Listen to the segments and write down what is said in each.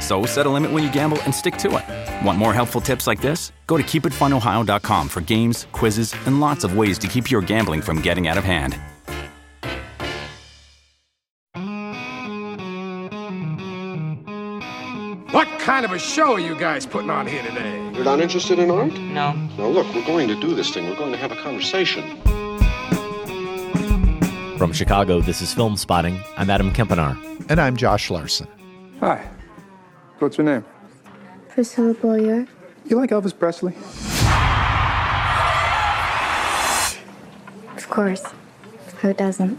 So set a limit when you gamble and stick to it. Want more helpful tips like this? Go to keepitfunohio.com for games, quizzes, and lots of ways to keep your gambling from getting out of hand. What kind of a show are you guys putting on here today? You're not interested in art? No. Now, look, we're going to do this thing. We're going to have a conversation. From Chicago, this is Filmspotting. I'm Adam Kempenaar. And I'm Josh Larsen. Hi. What's your name? Priscilla Beaulieu. You like Elvis Presley? Of course. Who doesn't?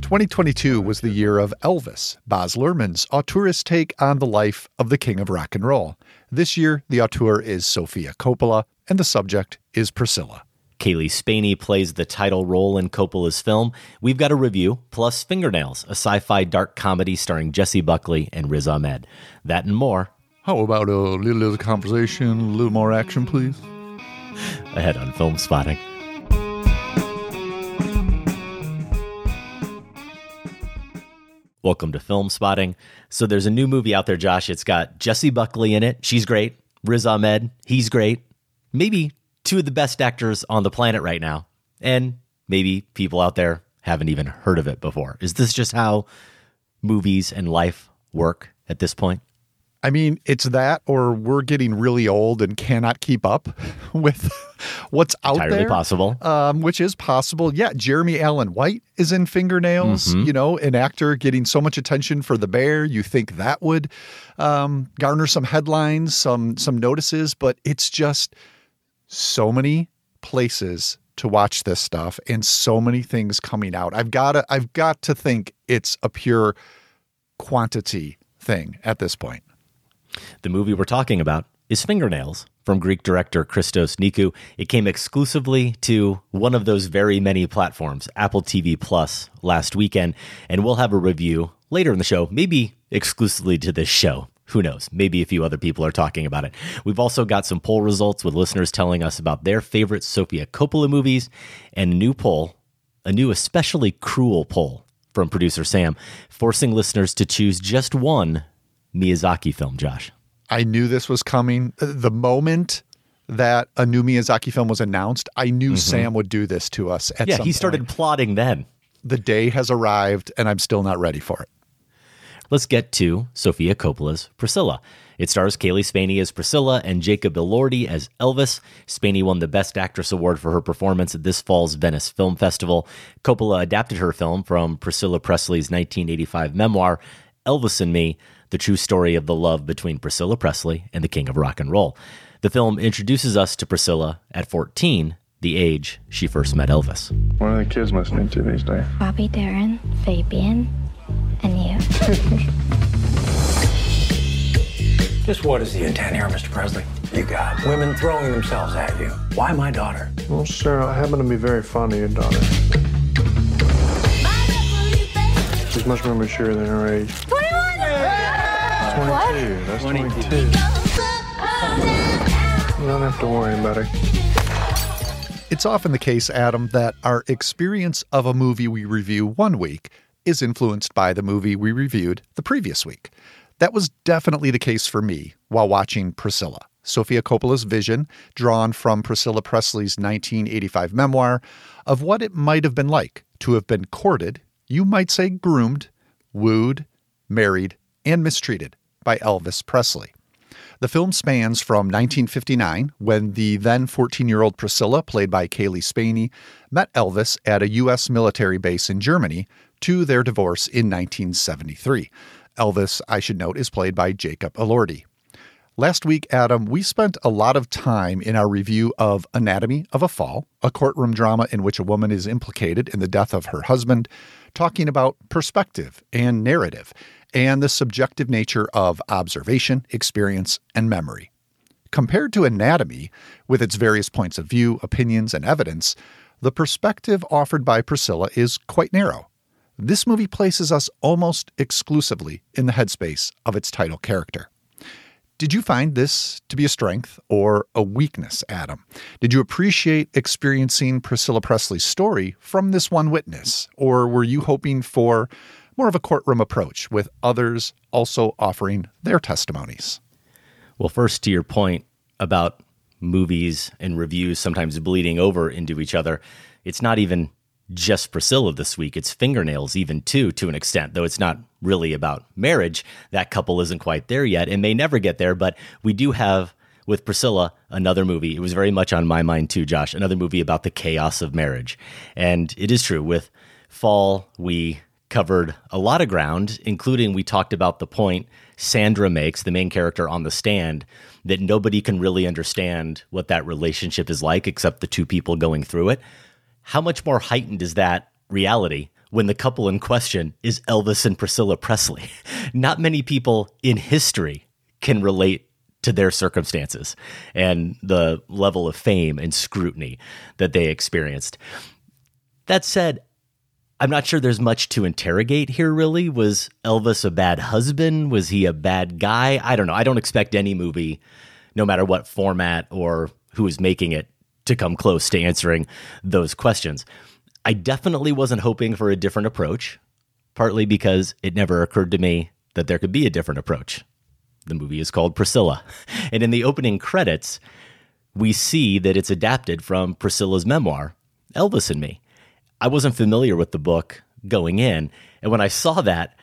2022 was the year of Elvis, Baz Luhrmann's auteurist take on the life of the king of rock and roll. This year, the auteur is Sofia Coppola, and the subject is Priscilla. Cailee Spaeny plays the title role in Coppola's film. We've got a review, plus Fingernails, a sci fi dark comedy starring Jessie Buckley and Riz Ahmed. That and more. How about a little conversation, a little more action, please? Ahead on Filmspotting. Welcome to Filmspotting. So there's a new movie out there, Josh. It's got Jessie Buckley in it. She's great. Riz Ahmed, he's great. Maybe two of the best actors on the planet right now. And maybe people out there haven't even heard of it before. Is this just how movies and life work at this point? I mean, it's that, or we're getting really old and cannot keep up with what's out Entirely there. possible. Um, which is possible. Yeah, Jeremy Allen White is in Fingernails. Mhm. You know, an actor getting so much attention for The Bear. You think that would um, garner some headlines, some some notices, but it's just so many places to watch this stuff and so many things coming out. I've got to I've got to think it's a pure quantity thing at this point. The movie we're talking about is Fingernails from Greek director Christos Nikou. It came exclusively to one of those very many platforms, Apple TV Plus, last weekend, and we'll have a review later in the show, maybe exclusively to this show. Who knows? Maybe a few other people are talking about it. We've also got some poll results with listeners telling us about their favorite Sofia Coppola movies and a new poll, a new especially cruel poll from producer Sam, forcing listeners to choose just one Miyazaki film, Josh. I knew this was coming. The moment that a new Miyazaki film was announced, I knew Sam would do this to us at Mm-hmm. yeah, he started point. plotting then. The day has arrived and I'm still not ready for it. Let's get to Sofia Coppola's Priscilla. It stars Cailee Spaeny as Priscilla and Jacob Elordi as Elvis. Spaeny won the Best Actress Award for her performance at this fall's Venice Film Festival. Coppola adapted her film from Priscilla Presley's 1985 memoir, Elvis and Me, the true story of the love between Priscilla Presley and the king of rock and roll. The film introduces us to Priscilla at 14, the age she first met Elvis. What are the kids listening to these days? Bobby Darin, Fabian, and you. Just what is the intent here, Mr. Presley? You got women throwing themselves at you. Why my daughter? Well, Sarah, I happen to be very fond of your daughter. She's much more mature than her age. 21! 22. That's 22. You don't have to worry about her. It's often the case, Adam, that our experience of a movie we review one week is influenced by the movie we reviewed the previous week. That was definitely the case for me while watching Priscilla, Sofia Coppola's vision, drawn from Priscilla Presley's 1985 memoir, of what it might have been like to have been courted, you might say groomed, wooed, married, and mistreated by Elvis Presley. The film spans from 1959, when the then 14 year old Priscilla, played by Cailee Spaeny, met Elvis at a U.S. military base in Germany, to their divorce in 1973. Elvis, I should note, is played by Jacob Elordi. Last week, Adam, we spent a lot of time in our review of Anatomy of a Fall, a courtroom drama in which a woman is implicated in the death of her husband, talking about perspective and narrative and the subjective nature of observation, experience, and memory. Compared to Anatomy, with its various points of view, opinions, and evidence, the perspective offered by Priscilla is quite narrow. This movie places us almost exclusively in the headspace of its title character. Did you find this to be a strength or a weakness, Adam? Did you appreciate experiencing Priscilla Presley's story from this one witness, or were you hoping for more of a courtroom approach with others also offering their testimonies? Well, first, to your point about movies and reviews sometimes bleeding over into each other, it's not even just Priscilla this week. It's fingernails, even too, to an extent, though it's not really about marriage. That couple isn't quite there yet and may never get there. But we do have with Priscilla another movie. It was very much on my mind too, Josh. Another movie about the chaos of marriage. And it is true. With Fall, we covered a lot of ground, including we talked about the point Sandra makes, the main character on the stand, that nobody can really understand what that relationship is like except the two people going through it how much more heightened is that reality when the couple in question is Elvis and Priscilla Presley? Not many people in history can relate to their circumstances and the level of fame and scrutiny that they experienced. That said, I'm not sure there's much to interrogate here, really. Was Elvis a bad husband? Was he a bad guy? I don't know. I don't expect any movie, no matter what format or who is making it, to come close to answering those questions. I definitely wasn't hoping for a different approach, partly because it never occurred to me that there could be a different approach. The movie is called Priscilla. And in the opening credits, we see that it's adapted from Priscilla's memoir, Elvis and Me. I wasn't familiar with the book going in, and when I saw that,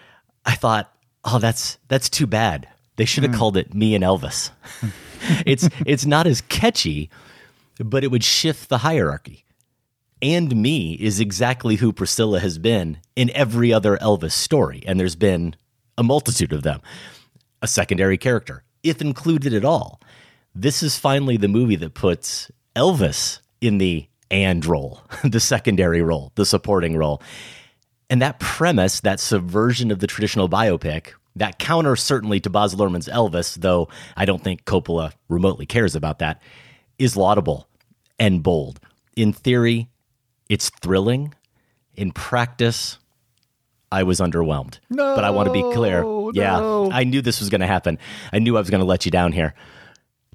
I thought, "Oh, that's that's too bad. They should have mm. called it Me and Elvis." it's it's not as catchy, but it would shift the hierarchy. And me is exactly who Priscilla has been in every other Elvis story, and there's been a multitude of them. A secondary character, if included at all. This is finally the movie that puts Elvis in the and role, the secondary role, the supporting role. And that premise, that subversion of the traditional biopic, that counter certainly to Baz Luhrmann's Elvis, though I don't think Coppola remotely cares about that, is laudable and bold. In theory, it's thrilling. In practice, I was underwhelmed. No, but I want to be clear. No. Yeah, I knew this was going to happen. I knew I was going to let you down here.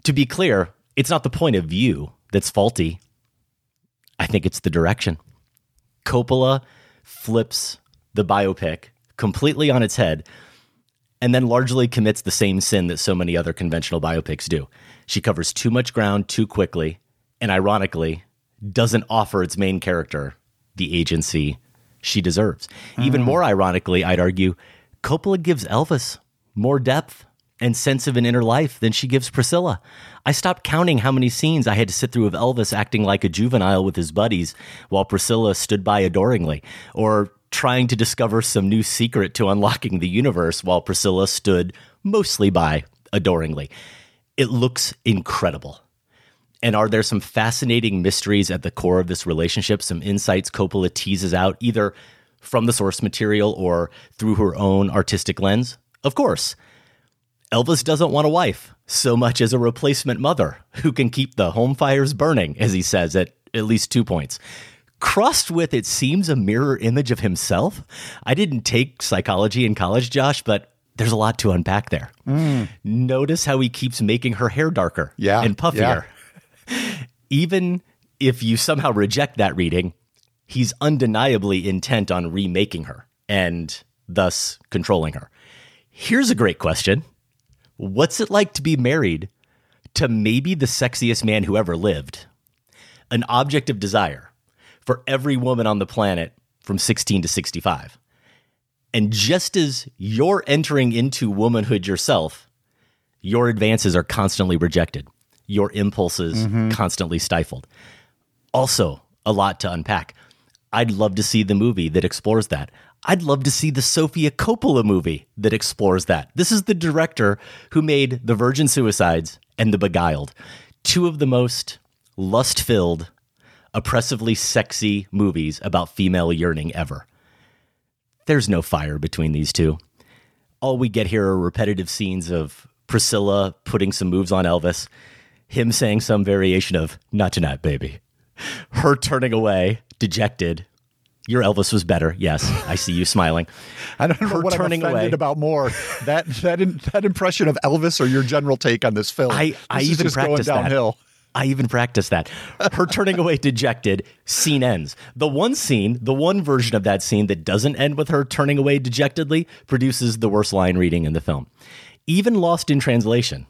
To be clear, it's not the point of view that's faulty. I think it's the direction. Coppola flips the biopic completely on its head and then largely commits the same sin that so many other conventional biopics do. She covers too much ground too quickly, and ironically, doesn't offer its main character the agency she deserves. Mm. Even more ironically, I'd argue, Coppola gives Elvis more depth and sense of an inner life than she gives Priscilla. I stopped counting how many scenes I had to sit through of Elvis acting like a juvenile with his buddies while Priscilla stood by adoringly, or trying to discover some new secret to unlocking the universe while Priscilla stood mostly by adoringly. It looks incredible. And are there some fascinating mysteries at the core of this relationship? Some insights Coppola teases out either from the source material or through her own artistic lens? Of course. Elvis doesn't want a wife so much as a replacement mother who can keep the home fires burning, as he says at at least two points crossed with it seems a mirror image of himself. I didn't take psychology in college, Josh, but there's a lot to unpack there. Mm. Notice how he keeps making her hair darker yeah, and puffier. Yeah. Even if you somehow reject that reading, he's undeniably intent on remaking her. and thus controlling her. Here's a great question What's it like to be married to maybe the sexiest man who ever lived? An object of desire for every woman on the planet from 16 to 65. And just as you're entering into womanhood yourself, your advances are constantly rejected, your impulses mm-hmm. constantly stifled. Also, a lot to unpack. I'd love to see the movie that explores that. I'd love to see the Sofia Coppola movie that explores that. This is the director who made The Virgin Suicides and The Beguiled, two of the most lust filled, oppressively sexy movies about female yearning ever. There's no fire between these two. All we get here are repetitive scenes of Priscilla putting some moves on Elvis, him saying some variation of, Not tonight, baby. Her turning away, dejected. Your Elvis was better. Yes, I see you smiling. I don't know Her what turning I'm offended away. about more that that in, that impression of Elvis or your general take on this film. I, I This is even just going practiced that. downhill. I even practiced that. Her turning away dejected, scene ends. The one scene, the one version of that scene that doesn't end with her turning away dejectedly produces the worst line reading in the film. Even Lost in Translation,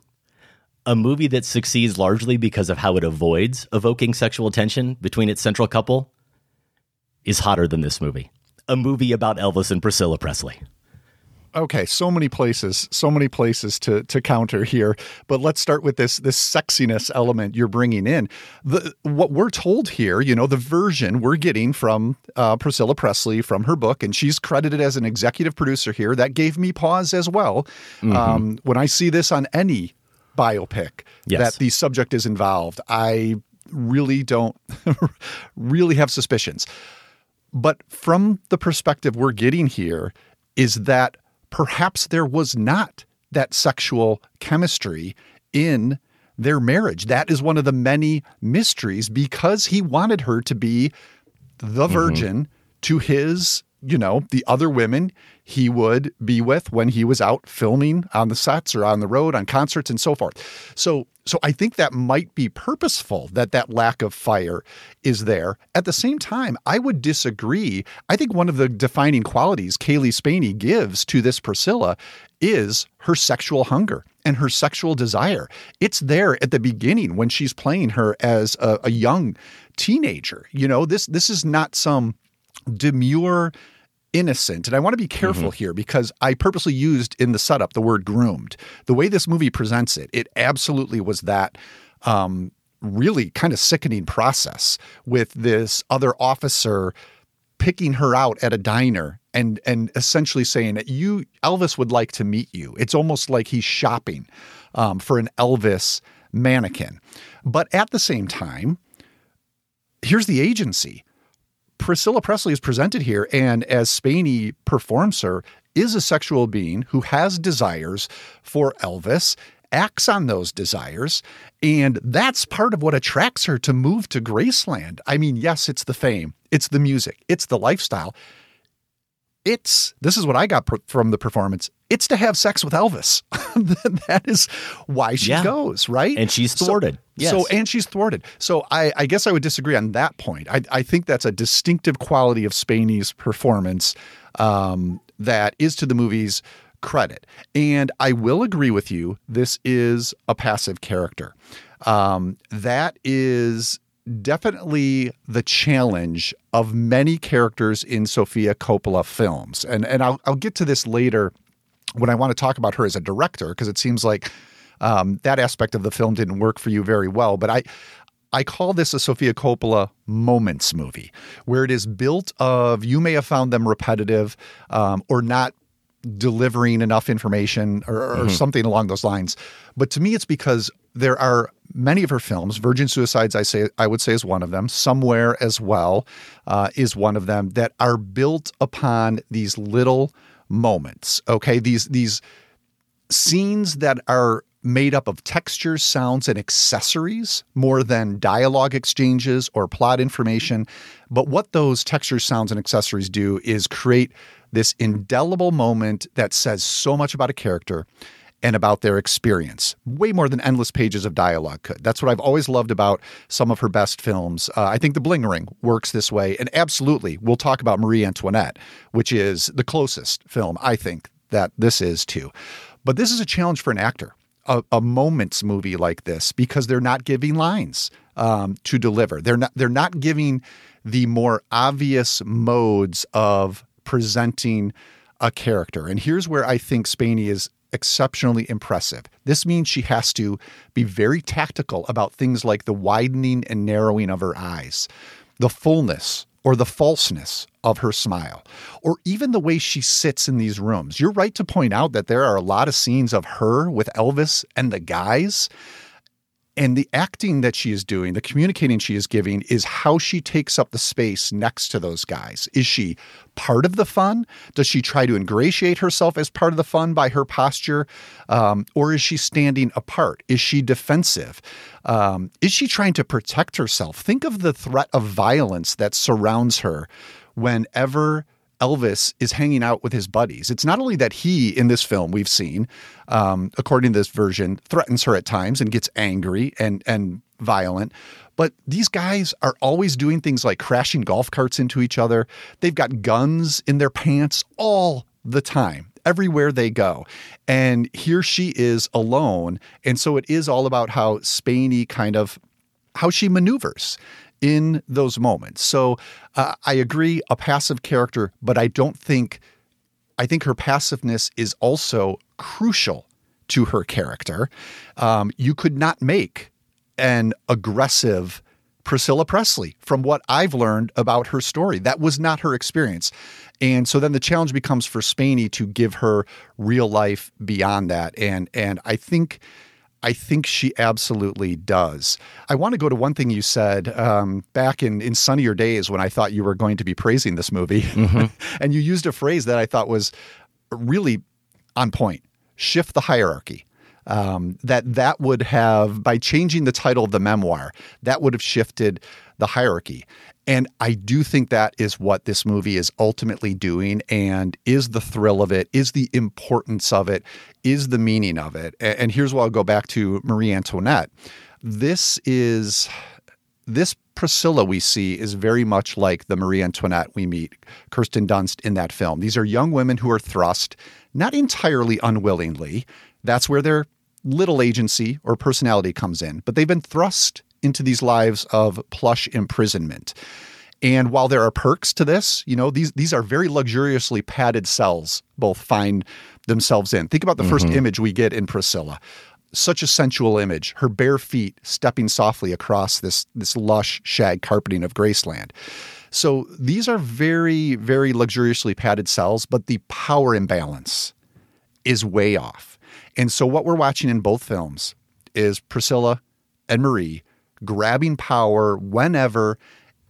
a movie that succeeds largely because of how it avoids evoking sexual tension between its central couple, is hotter than this movie. A movie about Elvis and Priscilla Presley. Okay, so many places, so many places to to counter here. But let's start with this this sexiness element you're bringing in. The what we're told here, you know, the version we're getting from uh, Priscilla Presley from her book, and she's credited as an executive producer here. That gave me pause as well. Um, when I see this on any biopic Yes. that the subject is involved, I really don't really have suspicions. But from the perspective we're getting here, is that perhaps there was not that sexual chemistry in their marriage. That is one of the many mysteries because he wanted her to be the mm-hmm. virgin to his, you know, the other women he would be with when he was out filming on the sets or on the road on concerts and so forth. So so I think that might be purposeful that that lack of fire is there. At the same time, I would disagree. I think one of the defining qualities Cailee Spaeny gives to this Priscilla is her sexual hunger and her sexual desire. It's there at the beginning when she's playing her as a, a young teenager. You know, this this is not some demure innocent. And I want to be careful here because I purposely used in the setup the word groomed. The way this movie presents it, it absolutely was that um, really kind of sickening process with this other officer picking her out at a diner and and essentially saying that you Elvis would like to meet you. It's almost like he's shopping um, for an Elvis mannequin. But at the same time, here's the agency. Priscilla Presley is presented here, and as Spaeny performs her, is a sexual being who has desires for Elvis, acts on those desires, and that's part of what attracts her to move to Graceland. I mean, yes, it's the fame, it's the music, it's the lifestyle. It's this is what I got per- from the performance. It's to have sex with Elvis. that is why she Yeah. goes, right? And she's So- thwarted. Yes. So, and she's thwarted. So I, I guess I would disagree on that point. I, I think that's a distinctive quality of Spaeny's performance um, that is to the movie's credit. And I will agree with you. This is a passive character. Um, that is definitely the challenge of many characters in Sofia Coppola films. And and I'll, I'll get to this later when I want to talk about her as a director because it seems like um, that aspect of the film didn't work for you very well. But I I call this a Sofia Coppola moments movie, where it is built of you may have found them repetitive um, or not delivering enough information or, or Mhm. something along those lines. But to me, it's because there are many of her films. Virgin Suicides, I say, I would say, is one of them. Somewhere as well uh, is one of them that are built upon these little moments. Okay, these these scenes that are made up of textures, sounds, and accessories more than dialogue exchanges or plot information. But what those textures, sounds, and accessories do is create this indelible moment that says so much about a character and about their experience, way more than endless pages of dialogue could. That's what I've always loved about some of her best films. Uh, I think The Bling Ring works this way. And absolutely, we'll talk about Marie Antoinette, which is the closest film I think that this is to. But this is a challenge for an actor. A, a moments movie like this because they're not giving lines um, to deliver. They're not. They're not giving the more obvious modes of presenting a character. And here's where I think Spaeny is exceptionally impressive. This means she has to be very tactical about things like the widening and narrowing of her eyes, the fullness or the falseness of her smile, or even the way she sits in these rooms. You're right to point out that there are a lot of scenes of her with Elvis and the guys and the acting that she is doing, the communicating she is giving, is how she takes up the space next to those guys. Is she part of the fun? Does she try to ingratiate herself as part of the fun by her posture? Um, or is she standing apart? Is she defensive? Um, is she trying to protect herself? Think of the threat of violence that surrounds her whenever Elvis is hanging out with his buddies. It's not only that he, in this film, we've seen, um, according to this version, threatens her at times and gets angry and and violent, but these guys are always doing things like crashing golf carts into each other. They've got guns in their pants all the time. Everywhere they go. And here she is alone. And so it is all about how Spaeny kind of how she maneuvers in those moments. So uh, I agree, a passive character, but I don't think, I think her passiveness is also crucial to her character. Um, you could not make an aggressive Priscilla Presley from what I've learned about her story. That was not her experience. And so then the challenge becomes for Spaeny to give her real life beyond that. And and I think I think she absolutely does. I want to go to one thing you said um, back in, in sunnier days when I thought you were going to be praising this movie. Mm-hmm. and you used a phrase that I thought was really on point shift the hierarchy. Um, that that would have by changing the title of the memoir that would have shifted the hierarchy and I do think that is what this movie is ultimately doing and is the thrill of it, is the importance of it, is the meaning of it. And here's why I'll go back to Marie Antoinette. This is this Priscilla we see is very much like the Marie Antoinette we meet, Kirsten Dunst in that film. These are young women who are thrust, not entirely unwillingly. That's where their little agency or personality comes in, but they've been thrust into these lives of plush imprisonment. And while there are perks to this, you know, these these are very luxuriously padded cells both find themselves in. Think about the mm-hmm. first image we get in Priscilla. Such a sensual image, her bare feet stepping softly across this this lush shag carpeting of Graceland. So these are very, very luxuriously padded cells, but the power imbalance is way off. And so what we're watching in both films is Priscilla and Marie grabbing power whenever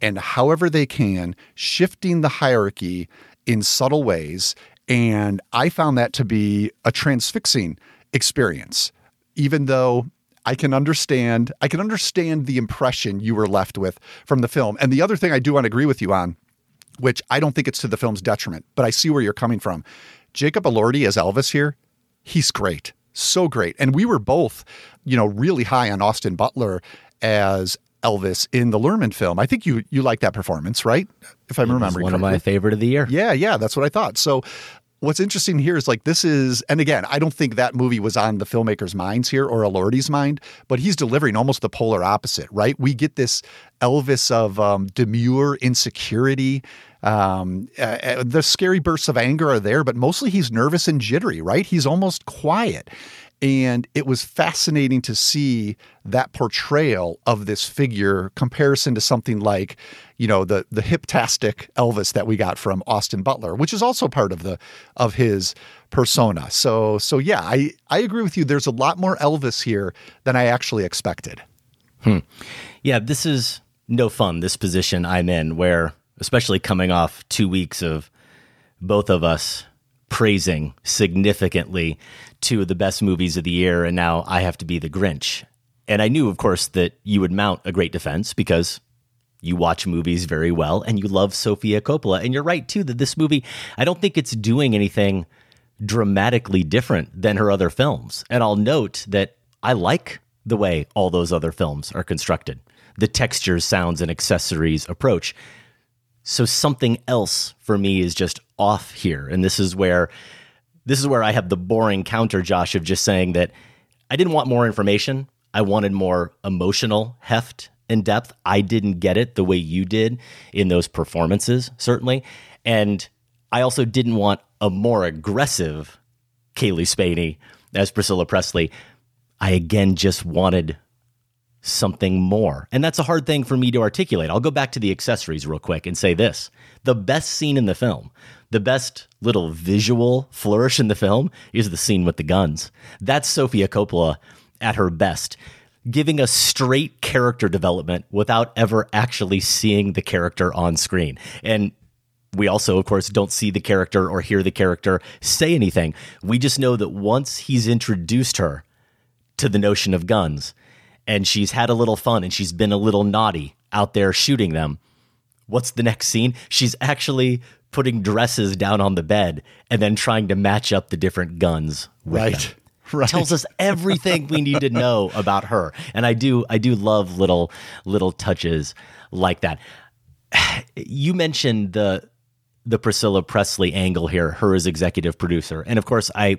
and however they can, shifting the hierarchy in subtle ways. And I found that to be a transfixing experience, even though I can understand I can understand the impression you were left with from the film. And the other thing I do want to agree with you on, which I don't think it's to the film's detriment, but I see where you're coming from. Jacob Elordi as Elvis here, he's great. So great. And we were both, you know, really high on Austin Butler as Elvis in the Luhrmann film. I think you you like that performance, right? If I'm it remembering, one correctly. of my favorite of the year. Yeah, yeah, that's what I thought. So. What's interesting here is like this is, and again, I don't think that movie was on the filmmaker's minds here or Elordi's mind, but he's delivering almost the polar opposite, right? We get this Elvis of um, demure insecurity. Um, uh, the scary bursts of anger are there, but mostly he's nervous and jittery, right? He's almost quiet. And it was fascinating to see that portrayal of this figure comparison to something like, you know, the the hiptastic Elvis that we got from Austin Butler, which is also part of the of his persona. So so yeah, I I agree with you. There's a lot more Elvis here than I actually expected. Hmm. Yeah, this is no fun. This position I'm in, where especially coming off two weeks of both of us praising significantly two of the best movies of the year, and now I have to be the Grinch. And I knew, of course, that you would mount a great defense because you watch movies very well and you love Sofia Coppola. And you're right, too, that this movie, I don't think it's doing anything dramatically different than her other films. And I'll note that I like the way all those other films are constructed the textures, sounds, and accessories approach. So something else for me is just off here. And this is where this is where I have the boring counter, Josh, of just saying that I didn't want more information. I wanted more emotional heft and depth. I didn't get it the way you did in those performances, certainly. And I also didn't want a more aggressive Cailee Spaeny as Priscilla Presley. I again just wanted something more. And that's a hard thing for me to articulate. I'll go back to the accessories real quick and say this the best scene in the film, the best little visual flourish in the film is the scene with the guns. That's Sofia Coppola at her best, giving us straight character development without ever actually seeing the character on screen. And we also, of course, don't see the character or hear the character say anything. We just know that once he's introduced her to the notion of guns, and she's had a little fun and she's been a little naughty out there shooting them. What's the next scene? She's actually putting dresses down on the bed and then trying to match up the different guns. right. Them. Right. Tells us everything we need to know about her. And I do I do love little little touches like that. You mentioned the the Priscilla Presley angle here, her as executive producer. And of course, I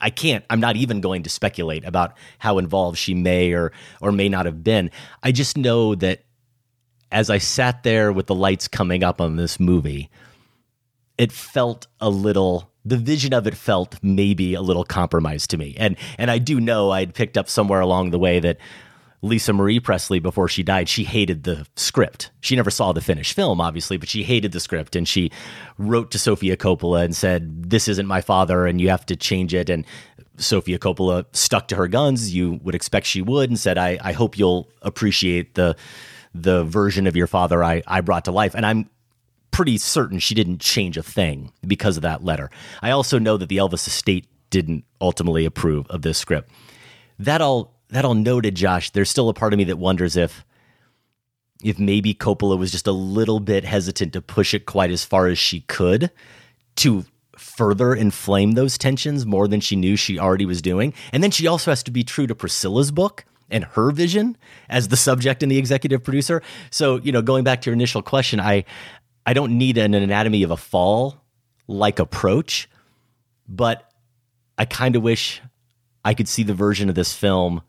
I can't I'm not even going to speculate about how involved she may or or may not have been. I just know that as I sat there with the lights coming up on this movie, it felt a little the vision of it felt maybe a little compromised to me. And and I do know I'd picked up somewhere along the way that Lisa Marie Presley before she died, she hated the script. She never saw the finished film, obviously, but she hated the script and she wrote to Sofia Coppola and said, "This isn't my father and you have to change it." And Sofia Coppola stuck to her guns. You would expect she would and said, "I I hope you'll appreciate the the version of your father I I brought to life." And I'm pretty certain she didn't change a thing because of that letter. I also know that the Elvis estate didn't ultimately approve of this script. That all that all noted, Josh, there's still a part of me that wonders if if maybe Coppola was just a little bit hesitant to push it quite as far as she could to further inflame those tensions more than she knew she already was doing. And then she also has to be true to Priscilla's book and her vision as the subject and the executive producer. So, you know, going back to your initial question, I I don't need an anatomy of a fall like approach, but I kind of wish I could see the version of this film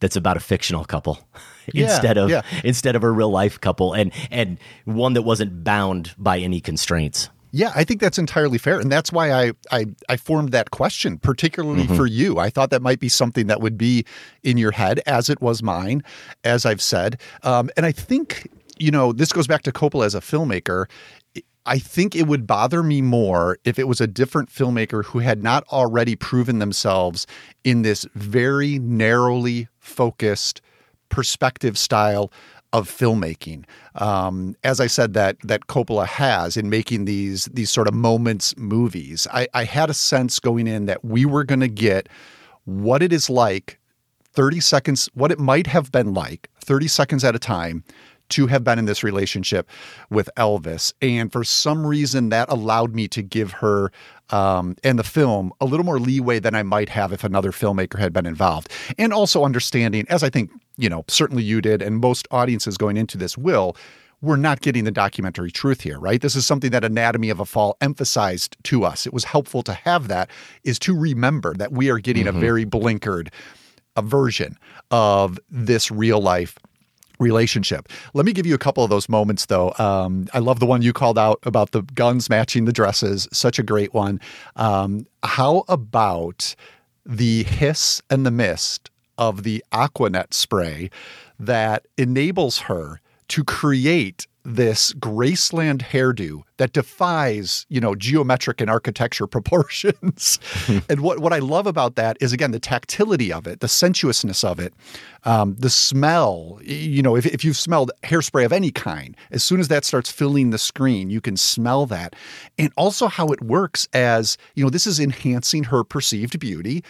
that's about a fictional couple Yeah, instead of yeah. instead of a real life couple and and one that wasn't bound by any constraints. Yeah, I think that's entirely fair, and that's why I I, I formed that question, particularly Mm-hmm. for you. I thought that might be something that would be in your head, as it was mine, as I've said. Um, and I think you know this goes back to Coppola as a filmmaker. I think it would bother me more if it was a different filmmaker who had not already proven themselves in this very narrowly focused perspective style of filmmaking. Um, as I said, that that Coppola has in making these these sort of moments movies. I, I had a sense going in that we were going to get what it is like 30 seconds, what it might have been like 30 seconds at a time to have been in this relationship with Elvis. And for some reason, that allowed me to give her um, and the film a little more leeway than I might have if another filmmaker had been involved. And also understanding, as I think, you know, certainly you did, and most audiences going into this will, we're not getting the documentary truth here, right? This is something that Anatomy of a Fall emphasized to us. It was helpful to have that, is to remember that we are getting a very blinkered a version of this real life relationship. Let me give you a couple of those moments, though. Um, I love the one you called out about the guns matching the dresses. Such a great one. Um, how about the hiss and the mist of the Aqua Net spray that enables her to create this Graceland hairdo that defies, you know, geometric and architecture proportions. and what, what I love about that is, again, the tactility of it, the sensuousness of it, um, the smell. You know, if, if you've smelled hairspray of any kind, as soon as that starts filling the screen, you can smell that. And also how it works as, you know, this is enhancing her perceived beauty,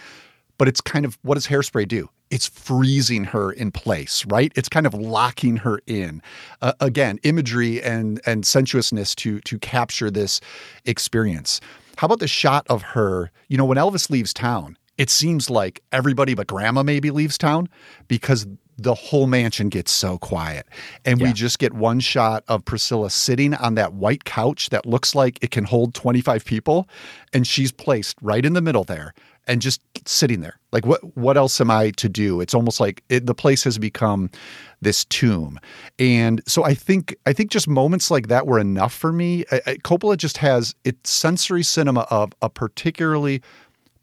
but it's kind of what does hairspray do? It's freezing her in place, right? It's kind of locking her in. Uh, again, imagery and and sensuousness to to capture this experience. How about the shot of her? You know, when Elvis leaves town, it seems like everybody but grandma maybe leaves town because the whole mansion gets so quiet. And we just get one shot of Priscilla sitting on that white couch that looks like it can hold 25 people. And she's placed right in the middle there and just sitting there. Like, what, what else am I to do? It's almost like it, the place has become this tomb. And so I think, I think just moments like that were enough for me. I, I, Coppola just has it's sensory cinema of a particularly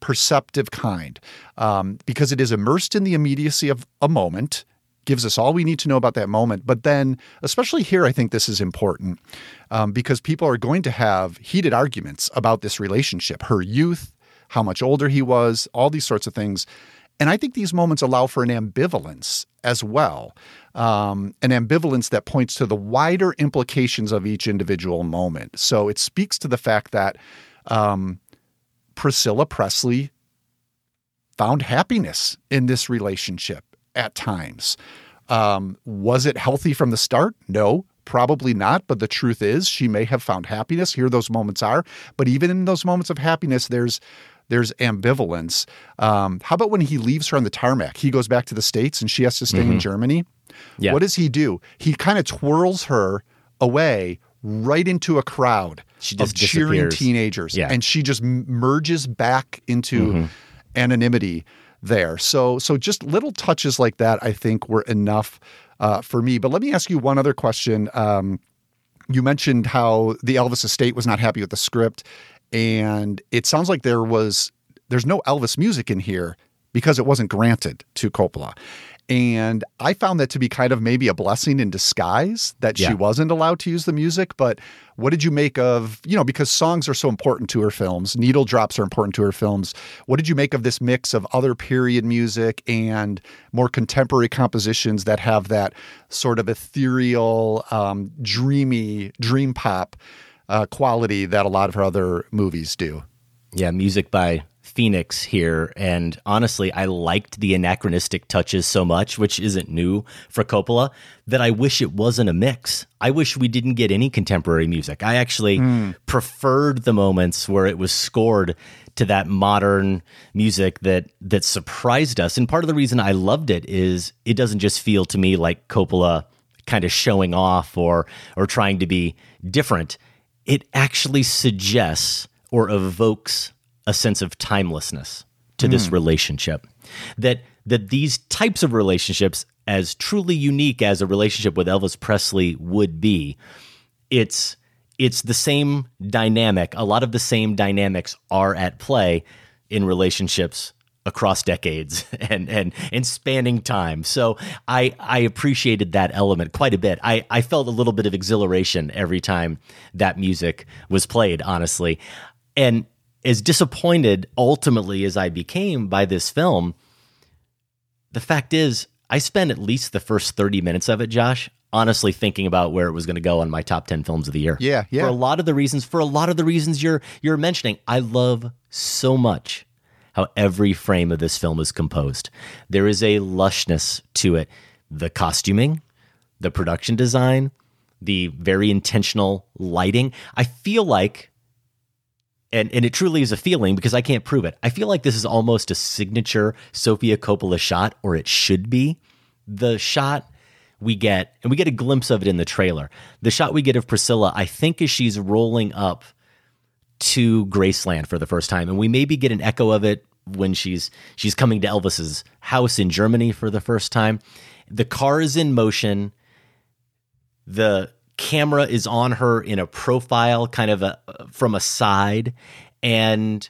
perceptive kind um, because it is immersed in the immediacy of a moment gives us all we need to know about that moment but then especially here i think this is important um, because people are going to have heated arguments about this relationship her youth how much older he was all these sorts of things and i think these moments allow for an ambivalence as well um, an ambivalence that points to the wider implications of each individual moment so it speaks to the fact that um, Priscilla Presley found happiness in this relationship at times. Um, was it healthy from the start? No, probably not. But the truth is, she may have found happiness. Here, those moments are. But even in those moments of happiness, there's there's ambivalence. Um, how about when he leaves her on the tarmac? He goes back to the states, and she has to stay in Mhm. Germany. Yeah. What does he do? He kind of twirls her away right into a crowd of cheering teenagers, Yeah. and she just merges back into Mhm. anonymity there. So, so just little touches like that, I think, were enough uh, for me. But let me ask you one other question. Um, you mentioned how the Elvis estate was not happy with the script, and it sounds like there was there's no Elvis music in here because it wasn't granted to Coppola. And I found that to be kind of maybe a blessing in disguise that Yeah. she wasn't allowed to use the music. But what did you make of, you know, because songs are so important to her films, needle drops are important to her films. What did you make of this mix of other period music and more contemporary compositions that have that sort of ethereal, um, dreamy, dream pop uh, quality that a lot of her other movies do? Yeah, music by Phoenix here. And honestly, I liked the anachronistic touches so much, which isn't new for Coppola, that I wish it wasn't a mix. I wish we didn't get any contemporary music. I actually preferred the moments where it was scored to that modern music that that surprised us. And part of the reason I loved it is it doesn't just feel to me like Coppola kind of showing off or or trying to be different. It actually suggests or evokes a sense of timelessness to this Mm. relationship. That that these types of relationships, as truly unique as a relationship with Elvis Presley would be, it's it's the same dynamic. A lot of the same dynamics are at play in relationships across decades and and and spanning time. So I I appreciated that element quite a bit. I I felt a little bit of exhilaration every time that music was played, honestly. And as disappointed ultimately as I became by this film, the fact is I spent at least the first 30 minutes of it, Josh, honestly thinking about where it was going to go on my top 10 films of the year. Yeah, yeah. For a lot of the reasons, for a lot of the reasons you're you're mentioning, I love so much how every frame of this film is composed. There is a lushness to it. The costuming, the production design, the very intentional lighting. I feel like and, and it truly is a feeling because I can't prove it. I feel like this is almost a signature Sofia Coppola shot, or it should be. The shot we get, and we get a glimpse of it in the trailer. The shot we get of Priscilla, I think, as she's rolling up to Graceland for the first time, and we maybe get an echo of it when she's she's coming to Elvis's house in Germany for the first time. The car is in motion. The camera is on her in a profile, kind of a, from a side, and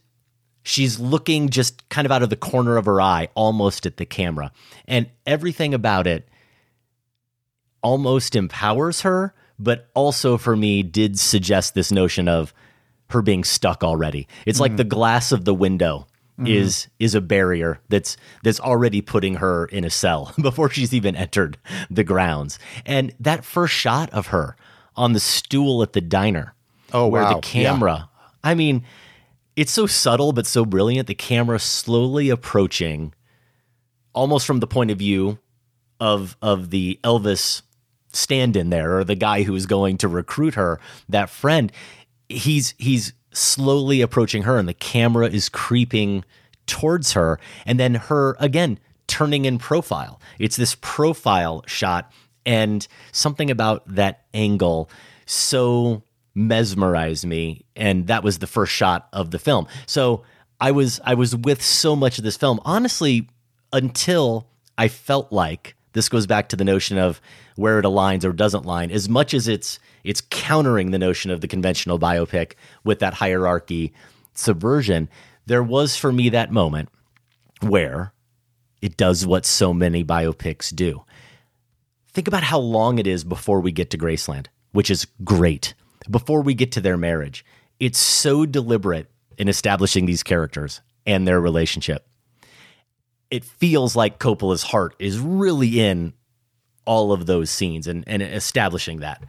she's looking just kind of out of the corner of her eye, almost at the camera. And everything about it almost empowers her, but also for me did suggest this notion of her being stuck already. It's like Mhm. the glass of the window Mhm. is is a barrier that's that's already putting her in a cell before she's even entered the grounds. And that first shot of her on the stool at the diner, Oh, where wow. the Yeah. camera, I mean, it's so subtle but so brilliant. The camera slowly approaching, almost from the point of view of of the Elvis stand in there or the guy who's going to recruit her, that friend. He's he's slowly approaching her and the camera is creeping towards her and then her again turning in profile. It's this profile shot and something about that angle so mesmerized me and that was the first shot of the film. So I was I was with so much of this film honestly until I felt like this goes back to the notion of where it aligns or doesn't line as much as it's it's countering the notion of the conventional biopic with that hierarchy subversion. There was for me that moment where it does what so many biopics do. Think about how long it is before we get to graceland which is great. Before we get to their marriage it's so deliberate in establishing these characters and their relationship. It feels like Coppola's heart is really in all of those scenes and, and establishing that.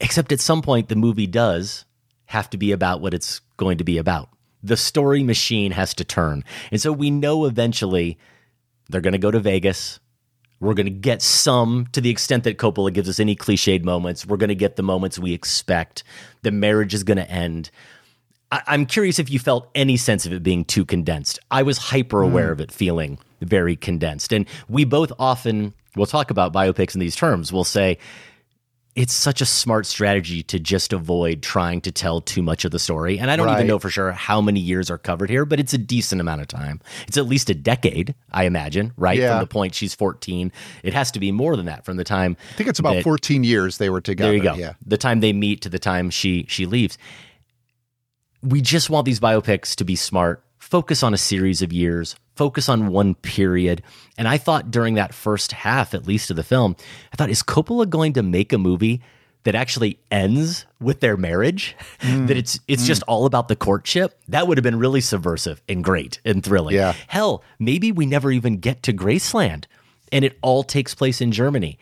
Except at some point, the movie does have to be about what it's going to be about. The story machine has to turn. And so we know eventually they're going to go to Vegas. We're going to get some, to the extent that Coppola gives us any cliched moments, we're going to get the moments we expect. The marriage is going to end. I- I'm curious if you felt any sense of it being too condensed. I was hyper aware Mm. of it feeling very condensed. And we both often, we'll talk about biopics in these terms, we'll say, it's such a smart strategy to just avoid trying to tell too much of the story. And I don't Right. even know for sure how many years are covered here, but it's a decent amount of time. It's at least a decade, I imagine, right? Yeah. From the point she's 14. It has to be more than that from the time I think it's about that- 14 years they were together. there you go. Yeah. The time they meet to the time she she leaves. We just want these biopics to be smart, focus on a series of years, focus on one period. And I thought during that first half, at least of the film, I thought, is Coppola going to make a movie that actually ends with their marriage? Mm. that it's it's mm. just all about the courtship? That would have been really subversive and great and thrilling. Yeah. Hell, maybe we never even get to Graceland and it all takes place in Germany.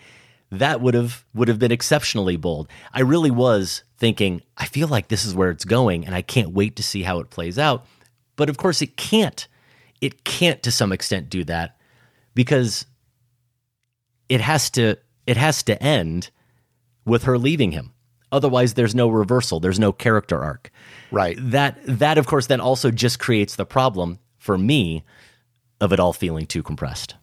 That would have would have been exceptionally bold. I really was thinking, I feel like this is where it's going and I can't wait to see how it plays out. But of course it can't. It can't to some extent do that because it has to it has to end with her leaving him. Otherwise there's no reversal, there's no character arc. Right. That that of course then also just creates the problem for me of it all feeling too compressed.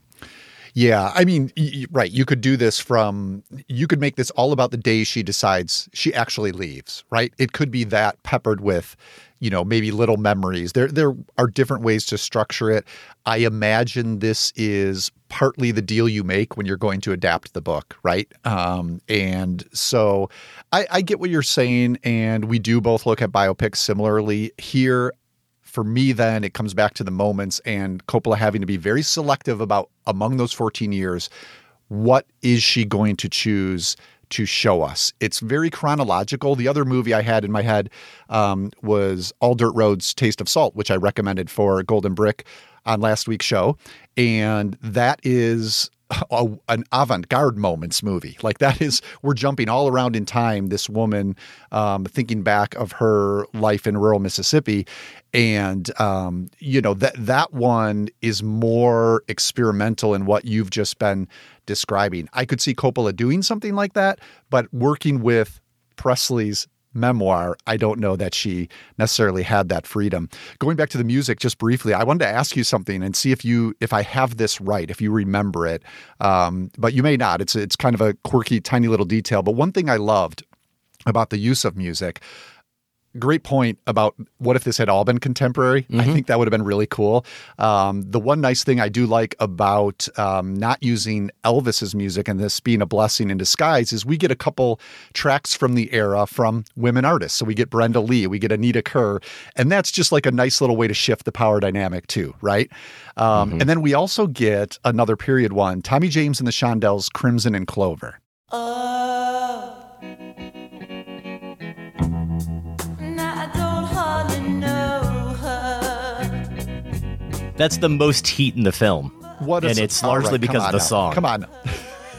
Yeah, I mean, y- right. You could do this from, you could make this all about the day she decides she actually leaves, right? It could be that peppered with, you know, maybe little memories. There, there are different ways to structure it. I imagine this is partly the deal you make when you're going to adapt the book, right? Um, and so I, I get what you're saying, and we do both look at biopics similarly here for me, then it comes back to the moments and Coppola having to be very selective about among those 14 years, what is she going to choose to show us? It's very chronological. The other movie I had in my head um, was All Dirt Road's Taste of Salt, which I recommended for Golden Brick on last week's show. And that is a, an avant-garde moments movie like that is we're jumping all around in time this woman um, thinking back of her life in rural mississippi and um, you know that that one is more experimental in what you've just been describing i could see coppola doing something like that but working with presley's memoir, I don't know that she necessarily had that freedom. Going back to the music just briefly, I wanted to ask you something and see if you if I have this right, if you remember it. Um, but you may not. It's it's kind of a quirky, tiny little detail. But one thing I loved about the use of music. Great point about what if this had all been contemporary. I think that would have been really cool. Um, the one nice thing I do like about um, not using Elvis's music and this being a blessing in disguise is we get a couple tracks from the era from women artists. So we get Brenda Lee, we get Anita Kerr, and that's just like a nice little way to shift the power dynamic too, right? Um, And then we also get another period one, Tommy James and the Shondells, Crimson and Clover. That's the most heat in the film. What and s- it's all largely right, because of the now. song. Come on.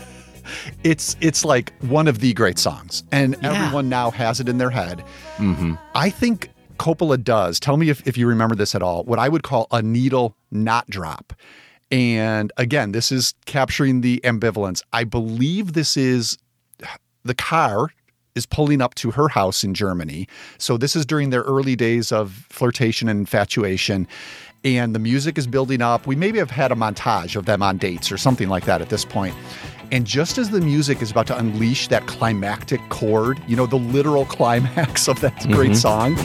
it's it's like one of the great songs, and Yeah. everyone now has it in their head. Mm-hmm. I think Coppola does. Tell me if, if you remember this at all. What I would call a needle not drop. And again, this is capturing the ambivalence. I believe this is the car is pulling up to her house in Germany. So this is during their early days of flirtation and infatuation. And the music is building up. We maybe have had a montage of them on dates or something like that at this point. And just as the music is about to unleash that climactic chord, you know, the literal climax of that great Mhm. song,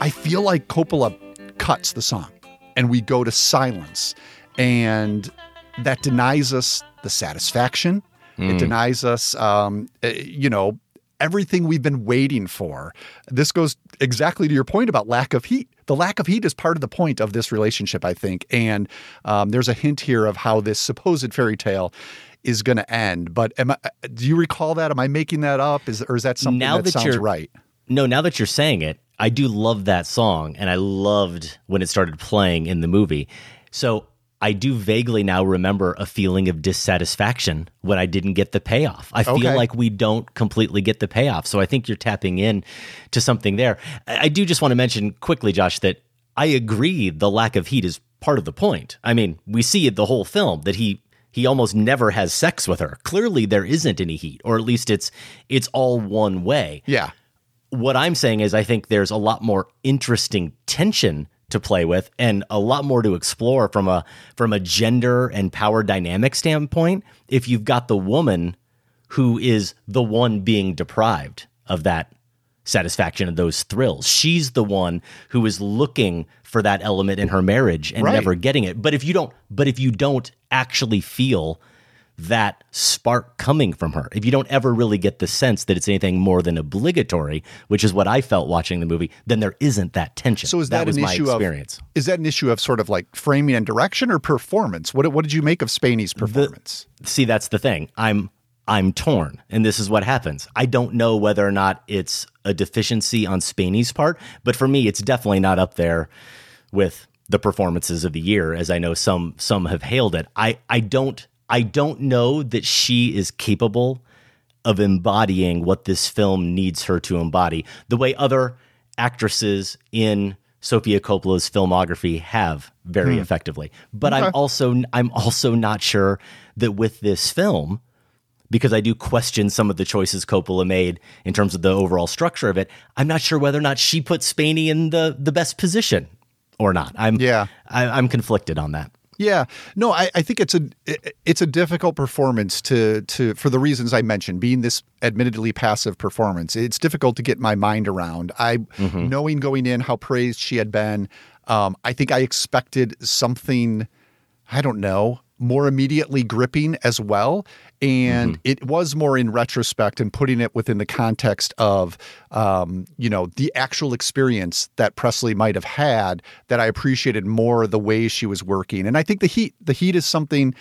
I feel like Coppola cuts the song and we go to silence. And that denies us the satisfaction. It Mm. denies us, um, uh, you know, everything we've been waiting for. This goes exactly to your point about lack of heat. The lack of heat is part of the point of this relationship, I think. And um, there's a hint here of how this supposed fairy tale is going to end. But am I, do you recall that? Am I making that up? Is, or is that something Now that, that sounds you're- right? No, now that you're saying it, I do love that song, and I loved when it started playing in the movie. So I do vaguely now remember a feeling of dissatisfaction when I didn't get the payoff. I feel Okay. like we don't completely get the payoff. So I think you're tapping in to something there. I I do just want to mention quickly, Josh, that I agree the lack of heat is part of the point. I mean, we see it the whole film that he he almost never has sex with her. Clearly there isn't any heat, or at least it's it's all one way Yeah. what I'm saying is I think there's a lot more interesting tension to play with and a lot more to explore from a from a gender and power dynamic standpoint if you've got the woman who is the one being deprived of that satisfaction and those thrills. She's the one who is looking for that element in her marriage and Right. never getting it. But if you don't but if you don't actually feel that spark coming from her. If you don't ever really get the sense that it's anything more than obligatory, which is what I felt watching the movie, then there isn't that tension. So is that, was an issue experience. of is that an issue of sort of like framing and direction or performance? What what did you make of Spaeny's performance? See, that's the thing. I'm I'm torn, and this is what happens. I don't know whether or not it's a deficiency on Spaeny's part, but for me, it's definitely not up there with the performances of the year, as I know some some have hailed it. I I don't I don't know that she is capable of embodying what this film needs her to embody, the way other actresses in Sofia Coppola's filmography have very Hmm. effectively. But Okay. I'm also I'm also not sure that with this film, because I do question some of the choices Coppola made in terms of the overall structure of it. I'm not sure whether or not she put Spaeny in the the best position or not. I'm yeah, I, I'm conflicted on that. Yeah, no, I, I think it's a it's a difficult performance to to for the reasons I mentioned. Being this admittedly passive performance, it's difficult to get my mind around. I Mhm. knowing going in how praised she had been, um, I think I expected something. I don't know more immediately gripping as well. And it was more in retrospect and putting it within the context of, um, you know, the actual experience that Presley might have had that I appreciated more the way she was working. And I think the heat, the heat is something,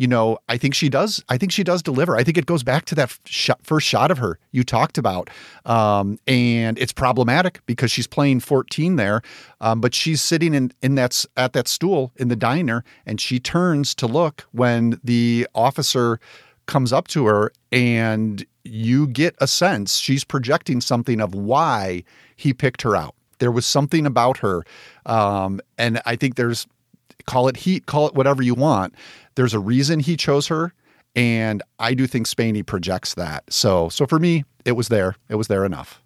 you know, I think she does. I think she does deliver. I think it goes back to that shot, first shot of her you talked about, um, and it's problematic because she's playing 14 there, um, but she's sitting in in that at that stool in the diner, and she turns to look when the officer comes up to her, and you get a sense she's projecting something of why he picked her out. There was something about her, um, and I think there's call it heat, call it whatever you want. There's a reason he chose her, and I do think Spaeny projects that. So, so for me, it was there. It was there enough.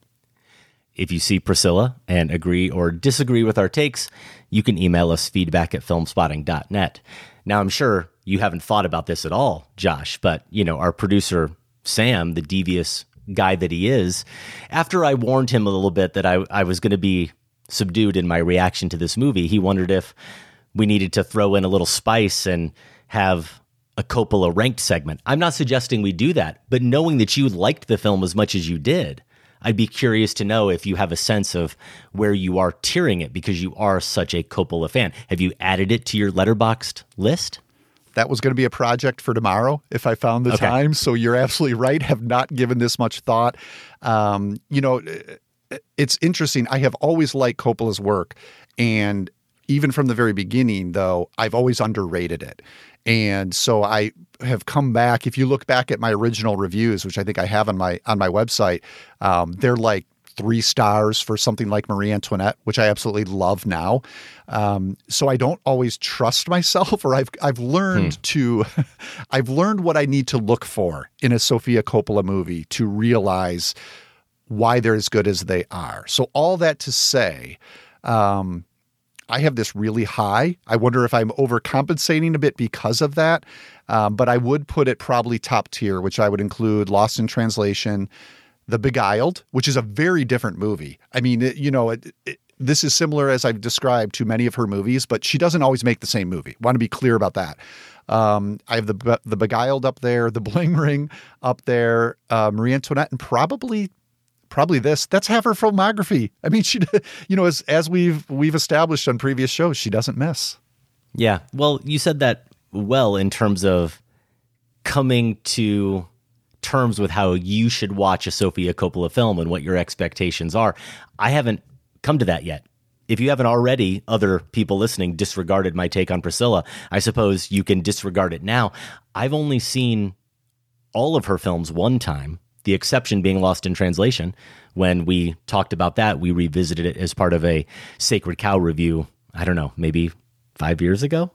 If you see Priscilla and agree or disagree with our takes, you can email us feedback at filmspotting.net. Now, I'm sure you haven't thought about this at all, Josh, but you know, our producer Sam, the devious guy that he is, after I warned him a little bit that I, I was going to be subdued in my reaction to this movie, he wondered if we needed to throw in a little spice and have a Coppola ranked segment. I'm not suggesting we do that, but knowing that you liked the film as much as you did, I'd be curious to know if you have a sense of where you are tiering it because you are such a Coppola fan. Have you added it to your Letterboxd list? That was going to be a project for tomorrow if I found the Okay. time. So you're absolutely right. Have not given this much thought. Um, you know, it's interesting. I have always liked Coppola's work, and even from the very beginning, though, I've always underrated it. And so I have come back. If you look back at my original reviews, which I think I have on my on my website, um, they're like three stars for something like Marie Antoinette, which I absolutely love now. Um, so I don't always trust myself, or I've I've learned to, I've learned what I need to look for in a Sofia Coppola movie to realize why they're as good as they are. So all that to say, um, I have this really high. I wonder if I'm overcompensating a bit because of that. Um, but I would put it probably top tier, which I would include Lost in Translation, The Beguiled, which is a very different movie. I mean, it, you know, it, it, this is similar as I've described to many of her movies, but she doesn't always make the same movie. Want to be clear about that. Um, I have the the Beguiled up there, the Bling Ring up there, uh, Marie Antoinette, and probably probably this. That's half her filmography. I mean, she, you know, as as we've we've established on previous shows, she doesn't miss. Yeah. Well, you said that well in terms of coming to terms with how you should watch a Sofia Coppola film and what your expectations are. I haven't come to that yet. If you haven't already, other people listening disregarded my take on Priscilla, I suppose you can disregard it now. I've only seen all of her films one time, the exception being Lost in Translation. When we talked about that, we revisited it as part of a Sacred Cow review, I don't know, maybe five years ago,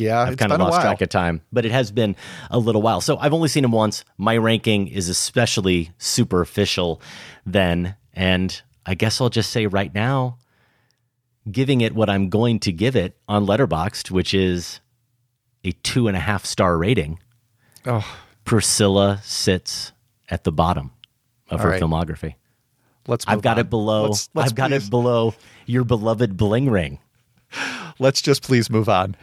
yeah, I've kind of lost track of time, but it has been a little while. So I've only seen him once. My ranking is especially superficial then. And I guess I'll just say right now, giving it what I'm going to give it on Letterboxd, which is a two and a half star rating. Oh. Priscilla sits at the bottom of All her right. filmography. Let's. I've got on. it below. Let's, let's I've got it below your beloved bling ring. Let's just please move on.